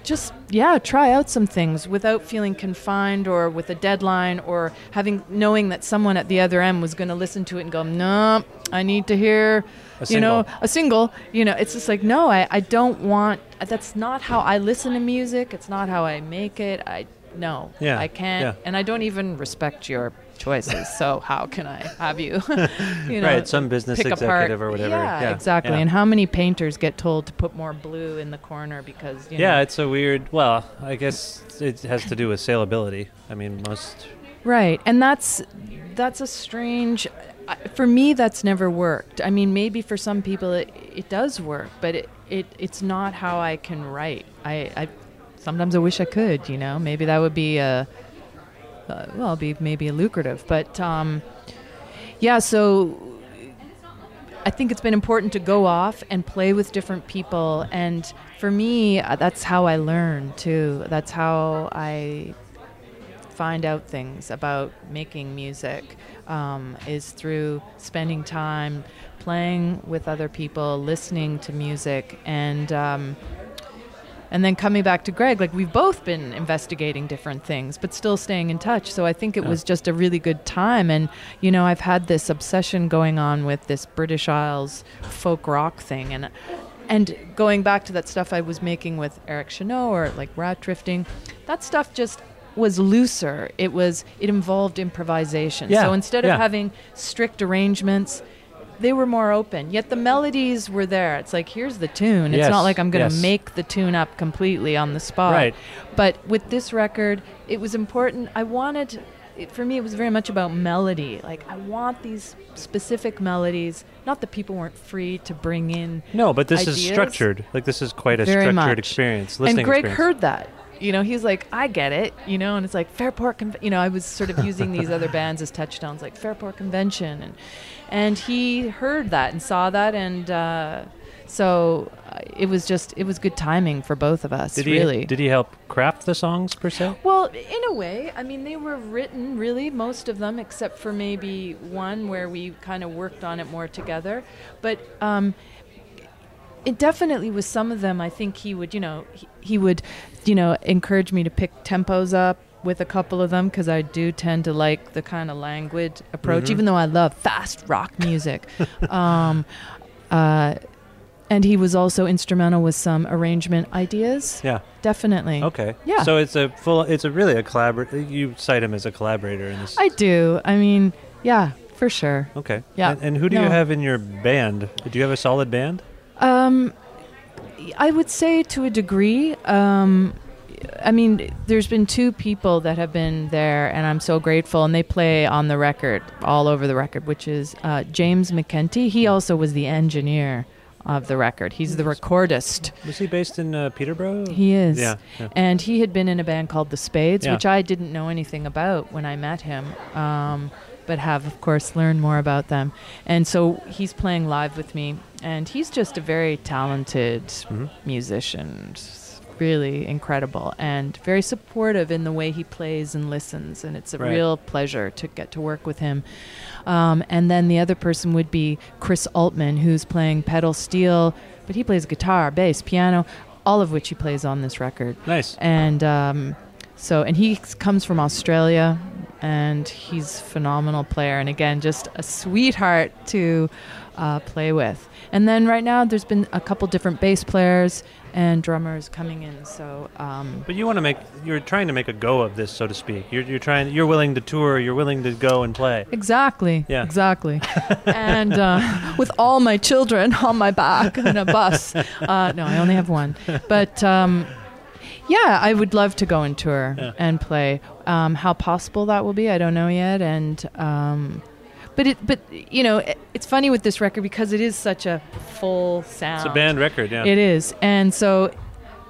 C: just yeah try out some things without feeling confined or with a deadline or having knowing that someone at the other end was going to listen to it and go no i need to hear
A: A
C: you know a single you know. It's just like no I, I don't want that's not how i listen to music. It's not how i make it. I no
A: Yeah,
C: i can't.
A: yeah.
C: and i don't even respect your choices so how can i have you you know
A: Right, some business executive or whatever.
C: yeah,
A: Yeah,
C: exactly
A: yeah.
C: and how many painters get told to put more blue in the corner because you know,
A: Yeah, it's a weird. Well, I guess it has to do with saleability. I mean, most.
C: Right, and that's that's a strange. For me, that's never worked. I mean, maybe for some people it, it does work, but it, it it's not how I can write. I, I sometimes I wish I could. You know, maybe that would be a uh, well, be maybe lucrative. But um, yeah, so I think it's been important to go off and play with different people. And for me, uh, that's how I learn too. That's how I find out things about making music um, is through spending time playing with other people, listening to music, and um, and then coming back to Greg. Like we've both been investigating different things, but still staying in touch. So I think it
A: Yeah.
C: was just a really good time. And you know, I've had this obsession going on with this British Isles folk rock thing, and and going back to that stuff I was making with Eric Chenaux or like rat drifting, that stuff just was looser. It was it involved improvisation.
A: Yeah,
C: So instead of having strict arrangements, they were more open. Yet the melodies were there. It's like here's the tune. It's
A: Yes,
C: not like I'm going to
A: yes.
C: make the tune up completely on the spot.
A: Right.
C: But with this record, it was important. I wanted it, for me it was very much about melody. Like I want these specific melodies. Not that people weren't free to bring in
A: No, but this is structured. Like this is quite a
C: Very
A: structured
C: much.
A: experience. Listening
C: and Greg
A: experience.
C: heard that. You know, he's like, I get it. You know, and it's like Fairport. Conve- you know, I was sort of using these other bands as touchstones, like Fairport Convention, and and he heard that and saw that, and uh, so uh, it was just it was good timing for both of us.
A: Did he?
C: really.
A: Did he help craft the songs per se?
C: Well, in a way, I mean, they were written really, most of them, except for maybe one where we kind of worked on it more together. But um, it definitely was some of them. I think he would, you know, he, he would, you know, encourage me to pick tempos up with a couple of them because I do tend to like the kind of languid approach,
A: Mhm.
C: even though I love fast rock music. um, uh, and he was also instrumental with some arrangement ideas.
A: Yeah.
C: Definitely.
A: Okay.
C: Yeah.
A: So it's a full. It's a really a collabor. You cite him as a collaborator in this.
C: I do. I mean, yeah, for sure.
A: okay.
C: Yeah.
A: And, and who do you have in your band? Do you have a solid band?
C: Um, I would say to a degree. Um, I mean, there's been two people that have been there, and I'm so grateful. And they play on the record, all over the record, which is uh, James McKenty. He also was the engineer of the record. He's the recordist.
A: Was he based in uh, Peterborough?
C: He is.
A: Yeah. yeah.
C: And he had been in a band called The Spades,
A: Yeah.
C: which I didn't know anything about when I met him, um, but have, of course, learned more about them. And so he's playing live with me, and he's just a very talented
A: Mhm.
C: musician. Really incredible and very supportive in the way he plays and listens, and it's a
A: Right.
C: real pleasure to get to work with him. Um, and then the other person would be Chris Altman, who's playing pedal steel, but he plays guitar, bass, piano, all of which he plays on this record.
A: Nice.
C: And um, so, and he comes from Australia, and he's a phenomenal player. And again, just a sweetheart to uh, play with. And then right now, there's been a couple different bass players and drummers coming in. So um,
A: But you want to make you're trying to make a go of this, so to speak. You're you're trying you're willing to tour. You're willing to go and play.
C: Exactly.
A: Yeah.
C: Exactly. and uh, with all my children on my back in a bus. Uh, no, I only have one. But um, yeah, I would love to go and tour
A: Yeah.
C: and play. Um, how possible that will be, I don't know yet. And um, but it, but you know, it, it's funny with this record because it is such a full sound.
A: It's a band record, yeah.
C: It is, and so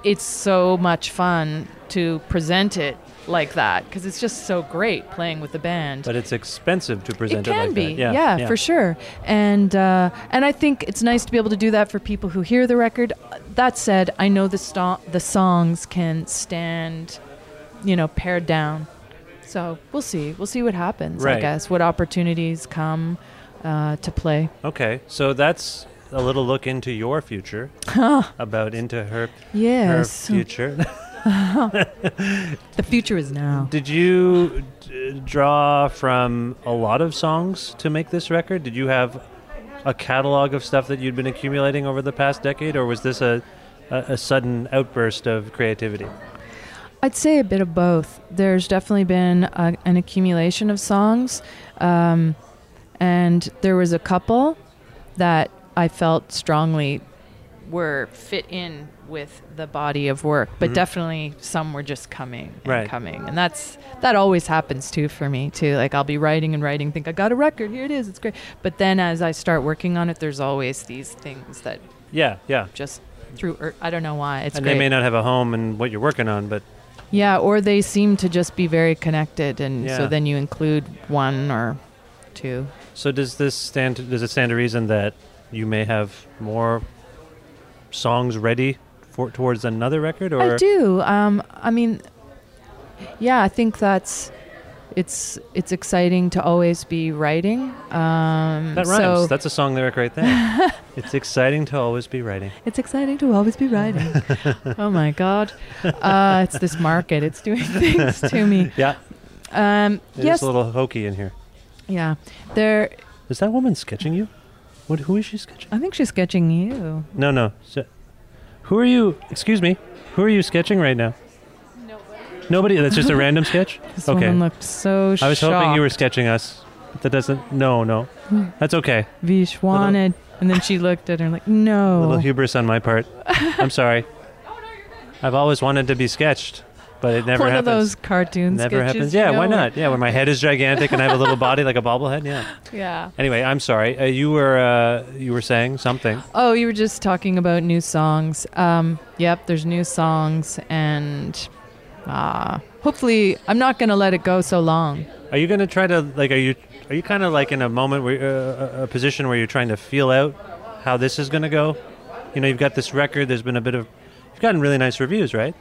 C: it's so much fun to present it like that because it's just so great playing with the band
A: But it's expensive to present
C: it
A: it,
C: can
A: like
C: be,
A: that. Yeah,
C: for sure. And uh, and I think it's nice to be able to do that for people who hear the record. That said, I know the sto- the songs can stand, you know, pared down. So we'll see. We'll see what happens. I guess what opportunities come uh, to play.
A: Okay, so that's a little look into your future, about into her
C: Yes,
A: her future.
C: the future is now.
A: Did you d- draw from a lot of songs to make this record? Did you have a catalog of stuff that you'd been accumulating over the past decade, or was this a, a, a sudden outburst of creativity?
C: I'd say a bit of both. There's definitely been a, an accumulation of songs, um, and there was a couple that I felt strongly were fit in with the body of work, but
A: Mhm.
C: definitely some were just coming and
A: Right.
C: coming, and that's that always happens too for me too. Like I'll be writing and writing, think I got a record, here it is, it's great, but then as I start working on it, there's always these things that
A: Yeah, yeah.
C: just through er, I don't know why it's
A: and
C: great.
A: they may not have a home in what you're working on, but
C: Yeah, or they seem to just be very connected, and
A: Yeah.
C: so then you include one or two.
A: so does this stand? To, does it stand to reason that you may have more songs ready for towards another record, or
C: I do. Um, I mean, yeah, I think that's it's it's exciting to always be writing. Um,
A: that rhymes?
C: So
A: That's a song lyric right there. it's exciting to always be writing.
C: it's exciting to always be writing. oh my God, uh, it's this market. It's doing things to me.
A: Yeah,
C: Um,
A: there's
C: yes,
A: a little hokey in here.
C: yeah. There,
A: Is that woman sketching you? What? Who is she sketching?
C: I think she's sketching you.
A: No, no. So, who are you? Excuse me. Who are you sketching right now? Nobody. That's just a random sketch.
C: This
A: okay.
C: woman looked so
A: I was hoping you were sketching us. That doesn't. No, no. That's okay.
C: Vish wanted, and then she looked at her like, no.
A: A little hubris on my part. I'm sorry. I've always wanted to be sketched, but it never
C: One
A: happens.
C: of those cartoon
A: never
C: sketches,
A: happens.
C: you
A: Yeah,
C: know,
A: why not? Yeah, where my head is gigantic and I have a little body like a bobblehead. Yeah.
C: Yeah.
A: Anyway, I'm sorry. Uh, you were uh, you were saying something.
C: Oh, you were just talking about new songs. Um, yep, there's new songs, and uh, hopefully, I'm not gonna let it go so long.
A: Are you going to try to like? Are you are you kind of like in a moment where uh, a- position where you're trying to feel out how this is going to go? You know, you've got this record. There's been a bit of you've gotten really nice reviews, right?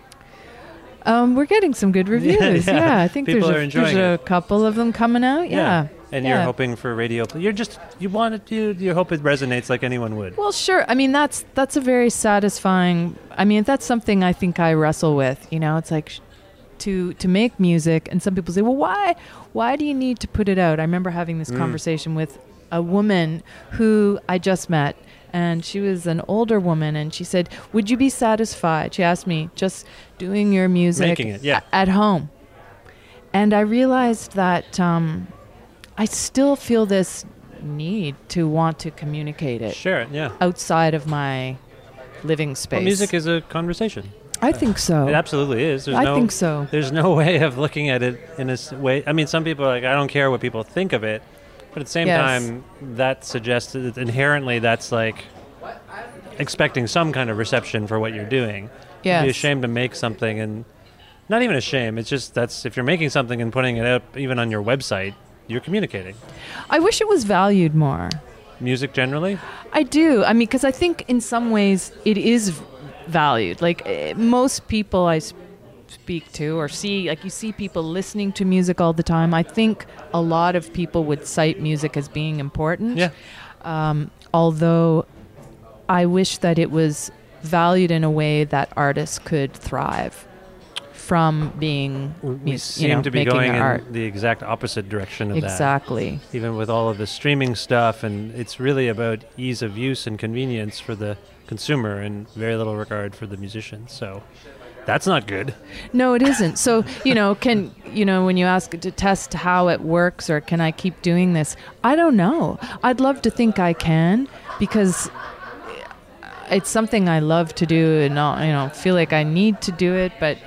C: Um, we're getting some good reviews.
A: yeah.
C: yeah. I think
A: People
C: there's, a, there's a couple of them coming out. Yeah.
A: And
C: Yeah.
A: you're hoping for radio. You're just you want it. You you hope it resonates like anyone would.
C: Well, sure. I mean, that's that's a very satisfying. I mean, that's something I think I wrestle with. You know, it's like sh- to to make music, and some people say, "Well, why why do you need to put it out?" I remember having this
A: Mm.
C: conversation with a woman who I just met, and she was an older woman, and she said, "Would you be satisfied?" She asked me, "Just doing your music
A: it, yeah.
C: a- at home," and I realized that um, I still feel this need to want to communicate it
A: Share it. Yeah.
C: outside of my living space.
A: Well, music is a conversation.
C: I think so.
A: It absolutely is. There's
C: I
A: no,
C: think so.
A: There's no way of looking at it in this way. I mean, some people are like, I don't care what people think of it, but at the same
C: Yes.
A: time, that suggests that inherently that's like expecting some kind of reception for what you're doing. You'd be ashamed to make something and not even a shame. It's just that's if you're making something and putting it up even on your website, you're communicating.
C: I wish it was valued more.
A: Music generally,
C: I do. I mean, because I think in some ways it is valued. Like eh, most people I speak to or see, like you see people listening to music all the time. I think a lot of people would cite music as being important.
A: Yeah.
C: Um, although I wish that it was valued in a way that artists could thrive from being
A: We
C: mus-
A: seem
C: you know,
A: to be going in
C: art.
A: the exact opposite direction of that.
C: Exactly.
A: Even with all of the streaming stuff, and it's really about ease of use and convenience for the consumer, and very little regard for the musician. So that's not good.
C: No, it isn't. So, you know, can, you know, when you ask to test how it works or can I keep doing this? I don't know. I'd love to think I can because it's something I love to do and, not, you know, feel like I need to do it, but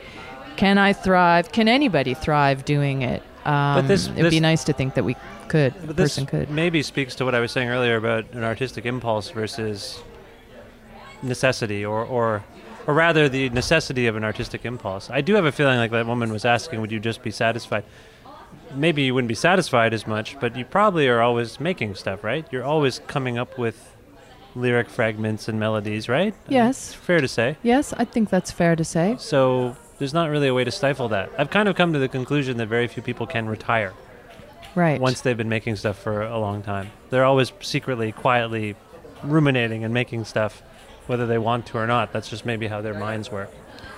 C: can I thrive? Can anybody thrive doing it? Um,
A: this-
C: it'd be nice to think that we could,
A: But this
C: person could.
A: maybe speaks to what I was saying earlier about an artistic impulse versus necessity, or, or, or rather, the necessity of an artistic impulse. I do have a feeling like that woman was asking, would you just be satisfied? Maybe you wouldn't be satisfied as much, but you probably are always making stuff, right? You're always coming up with lyric fragments and melodies, right?
C: Yes.
A: Fair to say.
C: Yes, I think that's fair to say.
A: So there's not really a way to stifle that. I've kind of come to the conclusion that very few people can retire
C: Right.
A: once they've been making stuff for a long time. They're always secretly, quietly ruminating and making stuff, whether they want to or not. That's just maybe how their minds work.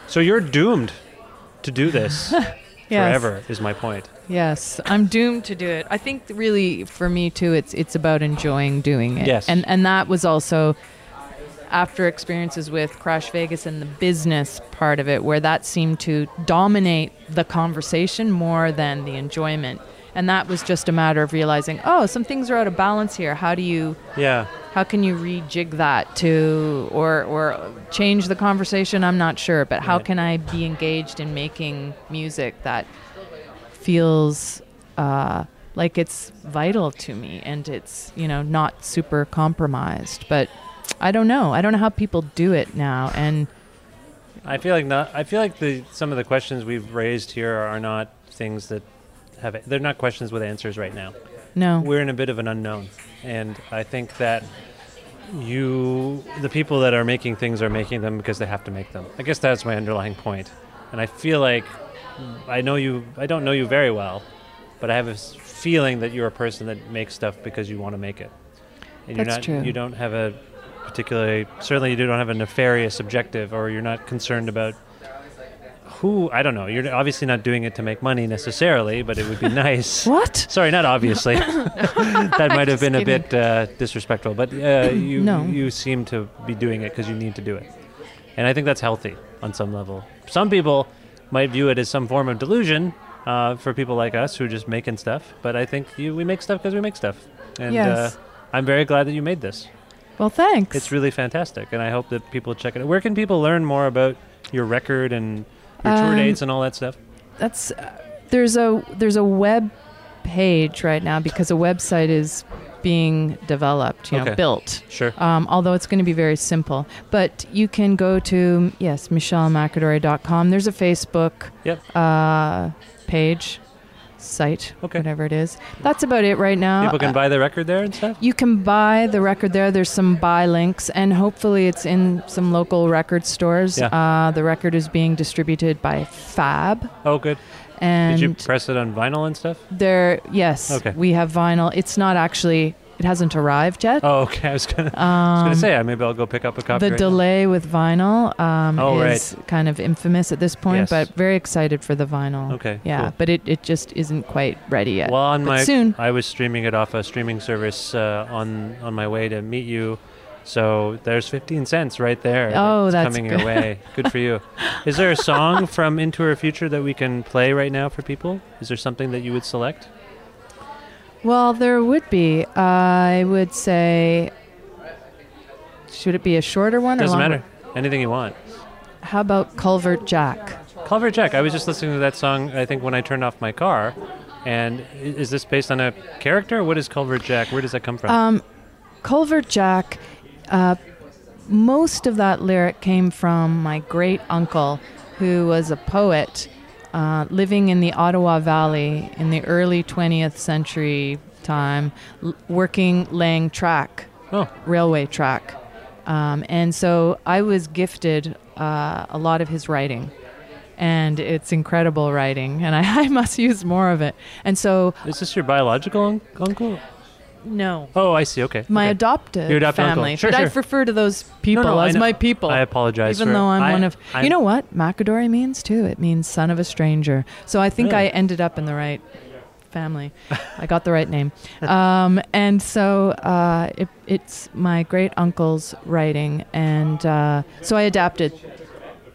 A: So you're doomed to do this
C: Yes.
A: forever, is my point.
C: Yes, I'm doomed to do it. I think really for me too, it's it's about enjoying doing it.
A: Yes.
C: and and that was also after experiences with Crash Vegas and the business part of it, where that seemed to dominate the conversation more than the enjoyment. And that was just a matter of realizing, oh, some things are out of balance here. How do you
A: Yeah.
C: how can you rejig that to or or change the conversation i'm not sure but how
A: Right.
C: can i be engaged in making music that feels uh, like it's vital to me and it's you know not super compromised but i don't know i don't know how people do it now and
A: I feel like not. I feel like the some of the questions we've raised here are not things that have. They're not questions with answers right now.
C: no
A: we're in a bit of an unknown and i think that you the people that are making things are making them because they have to make them i guess that's my underlying point and i feel like i know you i don't know you very well but i have a feeling that you're a person that makes stuff because you want to make it and you're
C: That's
A: not
C: true.
A: you don't have a particularly certainly you don't have a nefarious objective or you're not concerned about who I don't know. You're obviously not doing it to make money necessarily, but it would be nice.
C: what
A: Sorry, not obviously. that might have been a bit uh, disrespectful, but uh, you
C: No.
A: you seem to be doing it because you need to do it, and I think that's healthy on some level. Some people might view it as some form of delusion uh, for people like us who are just making stuff, but I think you, we make stuff because we make stuff, and
C: Yes.
A: uh, I'm very glad that you made this.
C: well thanks
A: It's really fantastic, and I hope that people check it. out. Where can people learn more about your record and your tour
C: Um,
A: dates and all that stuff?
C: that's uh, there's a there's a web page right now because a website is being developed you know
A: Okay.
C: built
A: Sure.
C: um, although it's going to be very simple but you can go to yes michellemcadorey.com there's a facebook
A: Yep.
C: uh, page site
A: Okay.
C: whatever it is that's about it right now
A: People can
C: Uh,
A: buy the record there and stuff.
C: you can buy the record there. There's some buy links, and hopefully it's in some local record stores.
A: Yeah.
C: Uh, the record is being distributed by Fab,
A: Oh, good.
C: and
A: Did you press it on vinyl and stuff?
C: there, yes,
A: Okay.
C: we have vinyl. It's not actually, it hasn't arrived yet.
A: Oh, okay. I was gonna, I was gonna
C: Um,
A: say, uh, maybe I'll go pick up a copy.
C: the
A: right now.
C: delay with vinyl um,
A: Oh,
C: is kind of infamous at this point,
A: Yes.
C: but very excited for the vinyl.
A: Okay,
C: Yeah,
A: cool.
C: but it, it just isn't quite ready yet.
A: Well, on
C: But
A: my
C: soon.
A: I was streaming it off a streaming service uh, on on my way to meet you. So there's 15 cents right there.
C: Oh, that's
A: coming
C: good.
A: your way. Good for you. Is there a song from Into Our Future that we can play right now for people? Is there something that you would select?
C: Well, there would be. I would say, should it be a shorter one
A: Doesn't matter. Anything you want.
C: How about Culvert Jack?
A: Culver Jack. I was just listening to that song. I think when I turned off my car. And is this based on a character? What is Culver Jack? Where does that come from?
C: Um, Culvert Jack. Uh, most of that lyric came from my great uncle, who was a poet uh, living in the Ottawa Valley in the early 20th century time, l- working laying track,
A: oh,
C: railway track. Um, and so I was gifted uh, a lot of his writing. And it's incredible writing, and I, I must use more of it. And so
A: is this your biological un- uncle?
C: No.
A: Oh, I see. Okay.
C: My
A: okay.
C: adopted
A: Your adopted uncle.
C: family.
A: Sure,
C: but I
A: sure.
C: refer to those people
A: no, I
C: as my people.
A: I apologize.
C: Even
A: for-
C: though I'm
A: I-
C: one of,
A: I'm-
C: you know what McAdorey means too. It means son of a stranger. So I think
A: Really?
C: I ended up in the right family. I got the right name. Um, and so uh, it, it's my great uncle's writing, and uh, so I adapted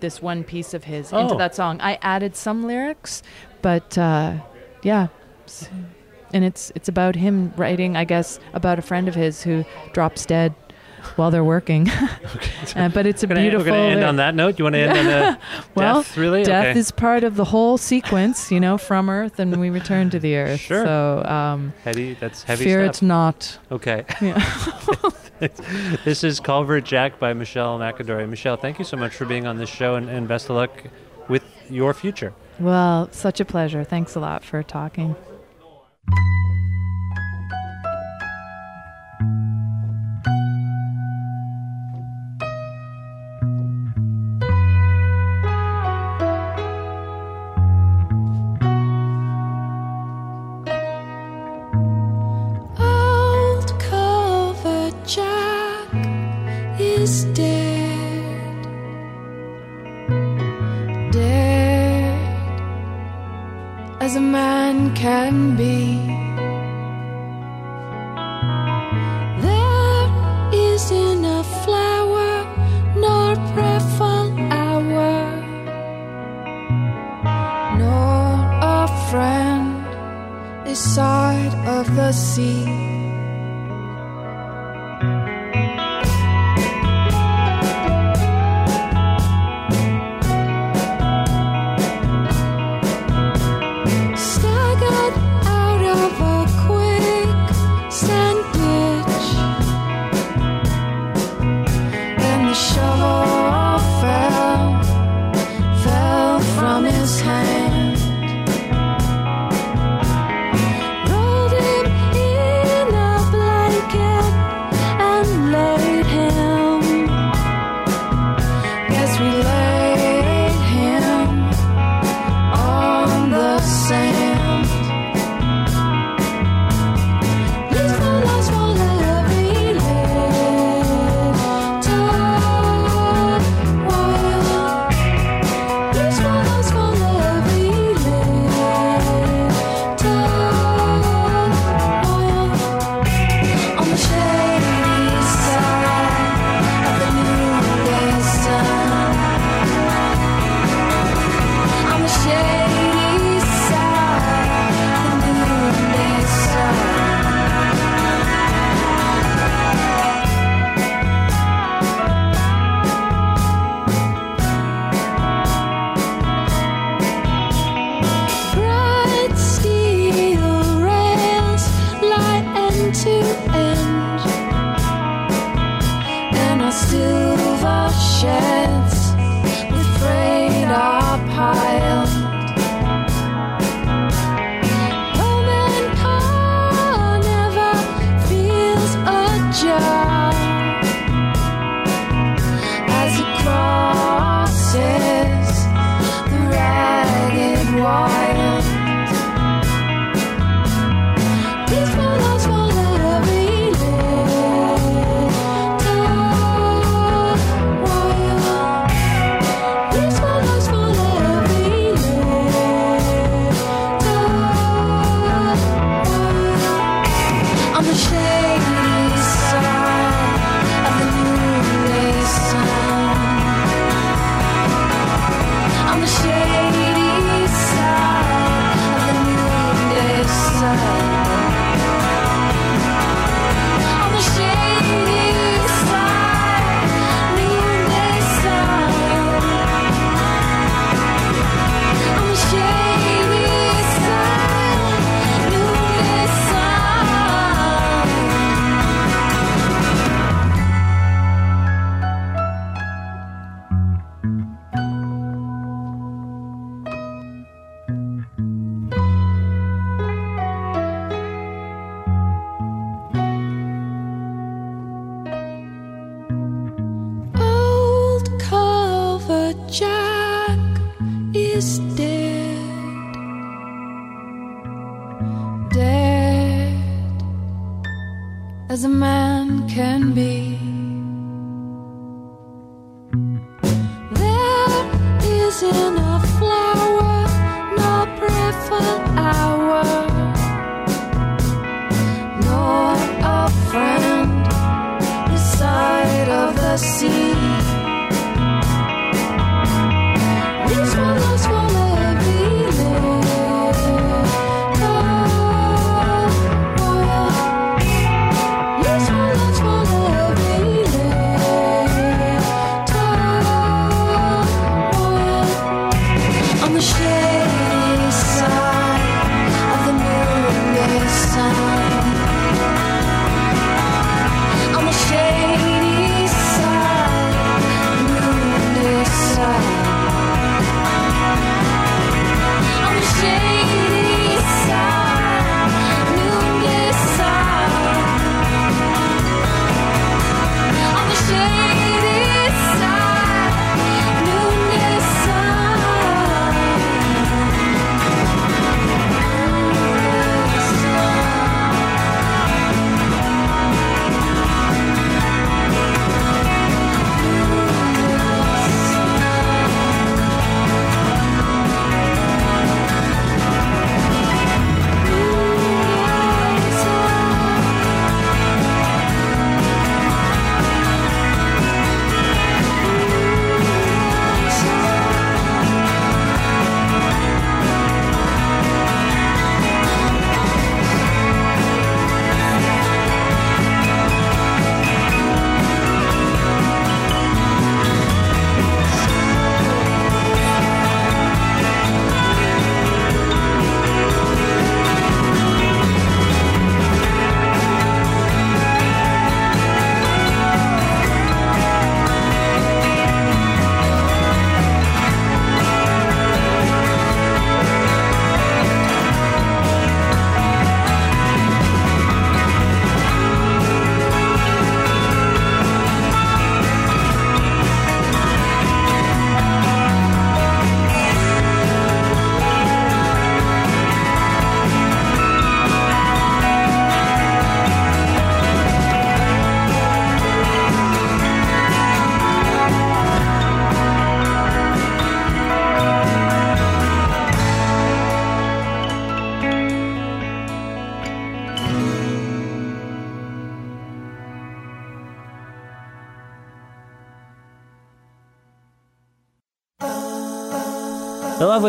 C: this one piece of his into
A: Oh.
C: that song. I added some lyrics, but uh, yeah. S- And it's it's about him writing, I guess, about a friend of his who drops dead while they're working. Uh, but it's a
A: gonna,
C: beautiful.
A: We're going to end on that note. You want to end on a
C: Well,
A: death, really?
C: Death
A: okay.
C: is part of the whole sequence, you know, from Earth and we return to the Earth.
A: Sure.
C: So um,
A: heavy. That's heavy
C: fear
A: stuff.
C: it's not.
A: Okay.
C: Yeah.
A: this is Culvert Jack by Michelle McAdorey. Michelle, thank you so much for being on this show and, and best of luck with your future.
C: well, such a pleasure. Thanks a lot for talking.
D: Old as a man can be. There isn't a flower nor prayerful hour, nor a friend this side of the sea.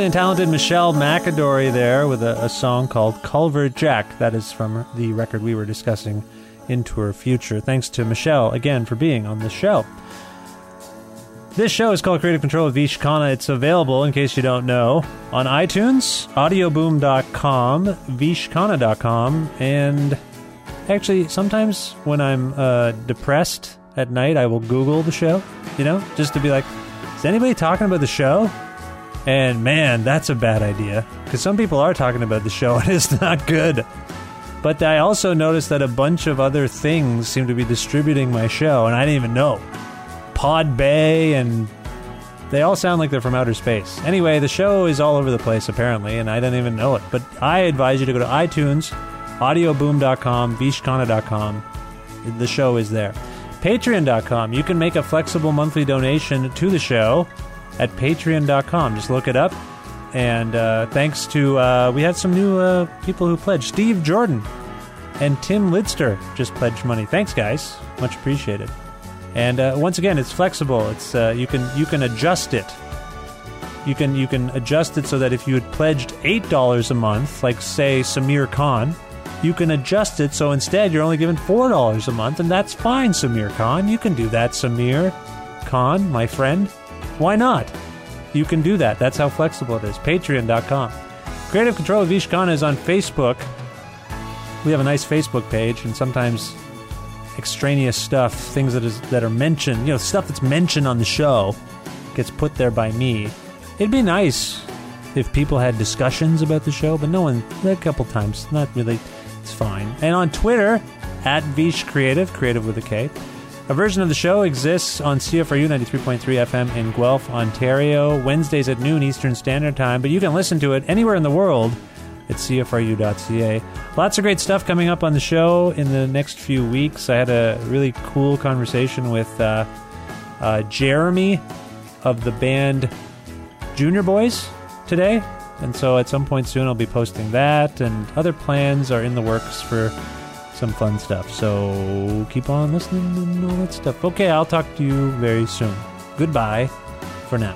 D: And
A: talented Michelle McAdorey there with a, a song called Culver Jack. That is from the record we were discussing into her future. Thanks to Michelle again for being on the show. This show is called Creative Control with Vish Khanna. It's available, in case you don't know, on iTunes, audioboom.com, vishkhanna.com, and actually, sometimes when I'm uh, depressed at night, I will Google the show, you know, just to be like, is anybody talking about the show? And man, that's a bad idea. Because some people are talking about the show and it's not good. But I also noticed that a bunch of other things seem to be distributing my show, and I didn't even know. Podbay, and they all sound like they're from outer space. Anyway, the show is all over the place, apparently, and I didn't even know it. But I advise you to go to iTunes, audioboom.com, vishkhanna.com. The show is there. Patreon.com. You can make a flexible monthly donation to the show at patreon.com. Just look it up. And uh, thanks to, uh, we had some new uh, people who pledged. Steve Jordan and Tim Lidster just pledged money. Thanks, guys. Much appreciated. And uh, once again, it's flexible. It's uh, you can you can adjust it. You can you can adjust it so that if you had pledged eight dollars a month, like say Samir Khan, you can adjust it so instead you're only given four dollars a month, and that's fine, Samir Khan. You can do that, Samir Khan, my friend. Why not? You can do that. That's how flexible it is. Patreon.com. Creative Control of Vish Khanna is on Facebook. We have a nice Facebook page, and sometimes extraneous stuff, things that is that are mentioned, you know, stuff that's mentioned on the show, gets put there by me. It'd be nice if people had discussions about the show, but no one. A couple times, not really. It's fine. And on Twitter, at Vish Creative, creative with a K. A version of the show exists on CFRU 93.3 FM in Guelph, Ontario, Wednesdays at noon Eastern Standard Time, but you can listen to it anywhere in the world at cfru.ca. Lots of great stuff coming up on the show in the next few weeks. I had a really cool conversation with uh, uh, Jeremy of the band Junior Boys today. And so at some point soon, I'll be posting that, and other plans are in the works for some fun stuff. So keep on listening and all that stuff. Okay, I'll talk to you very soon. Goodbye for now.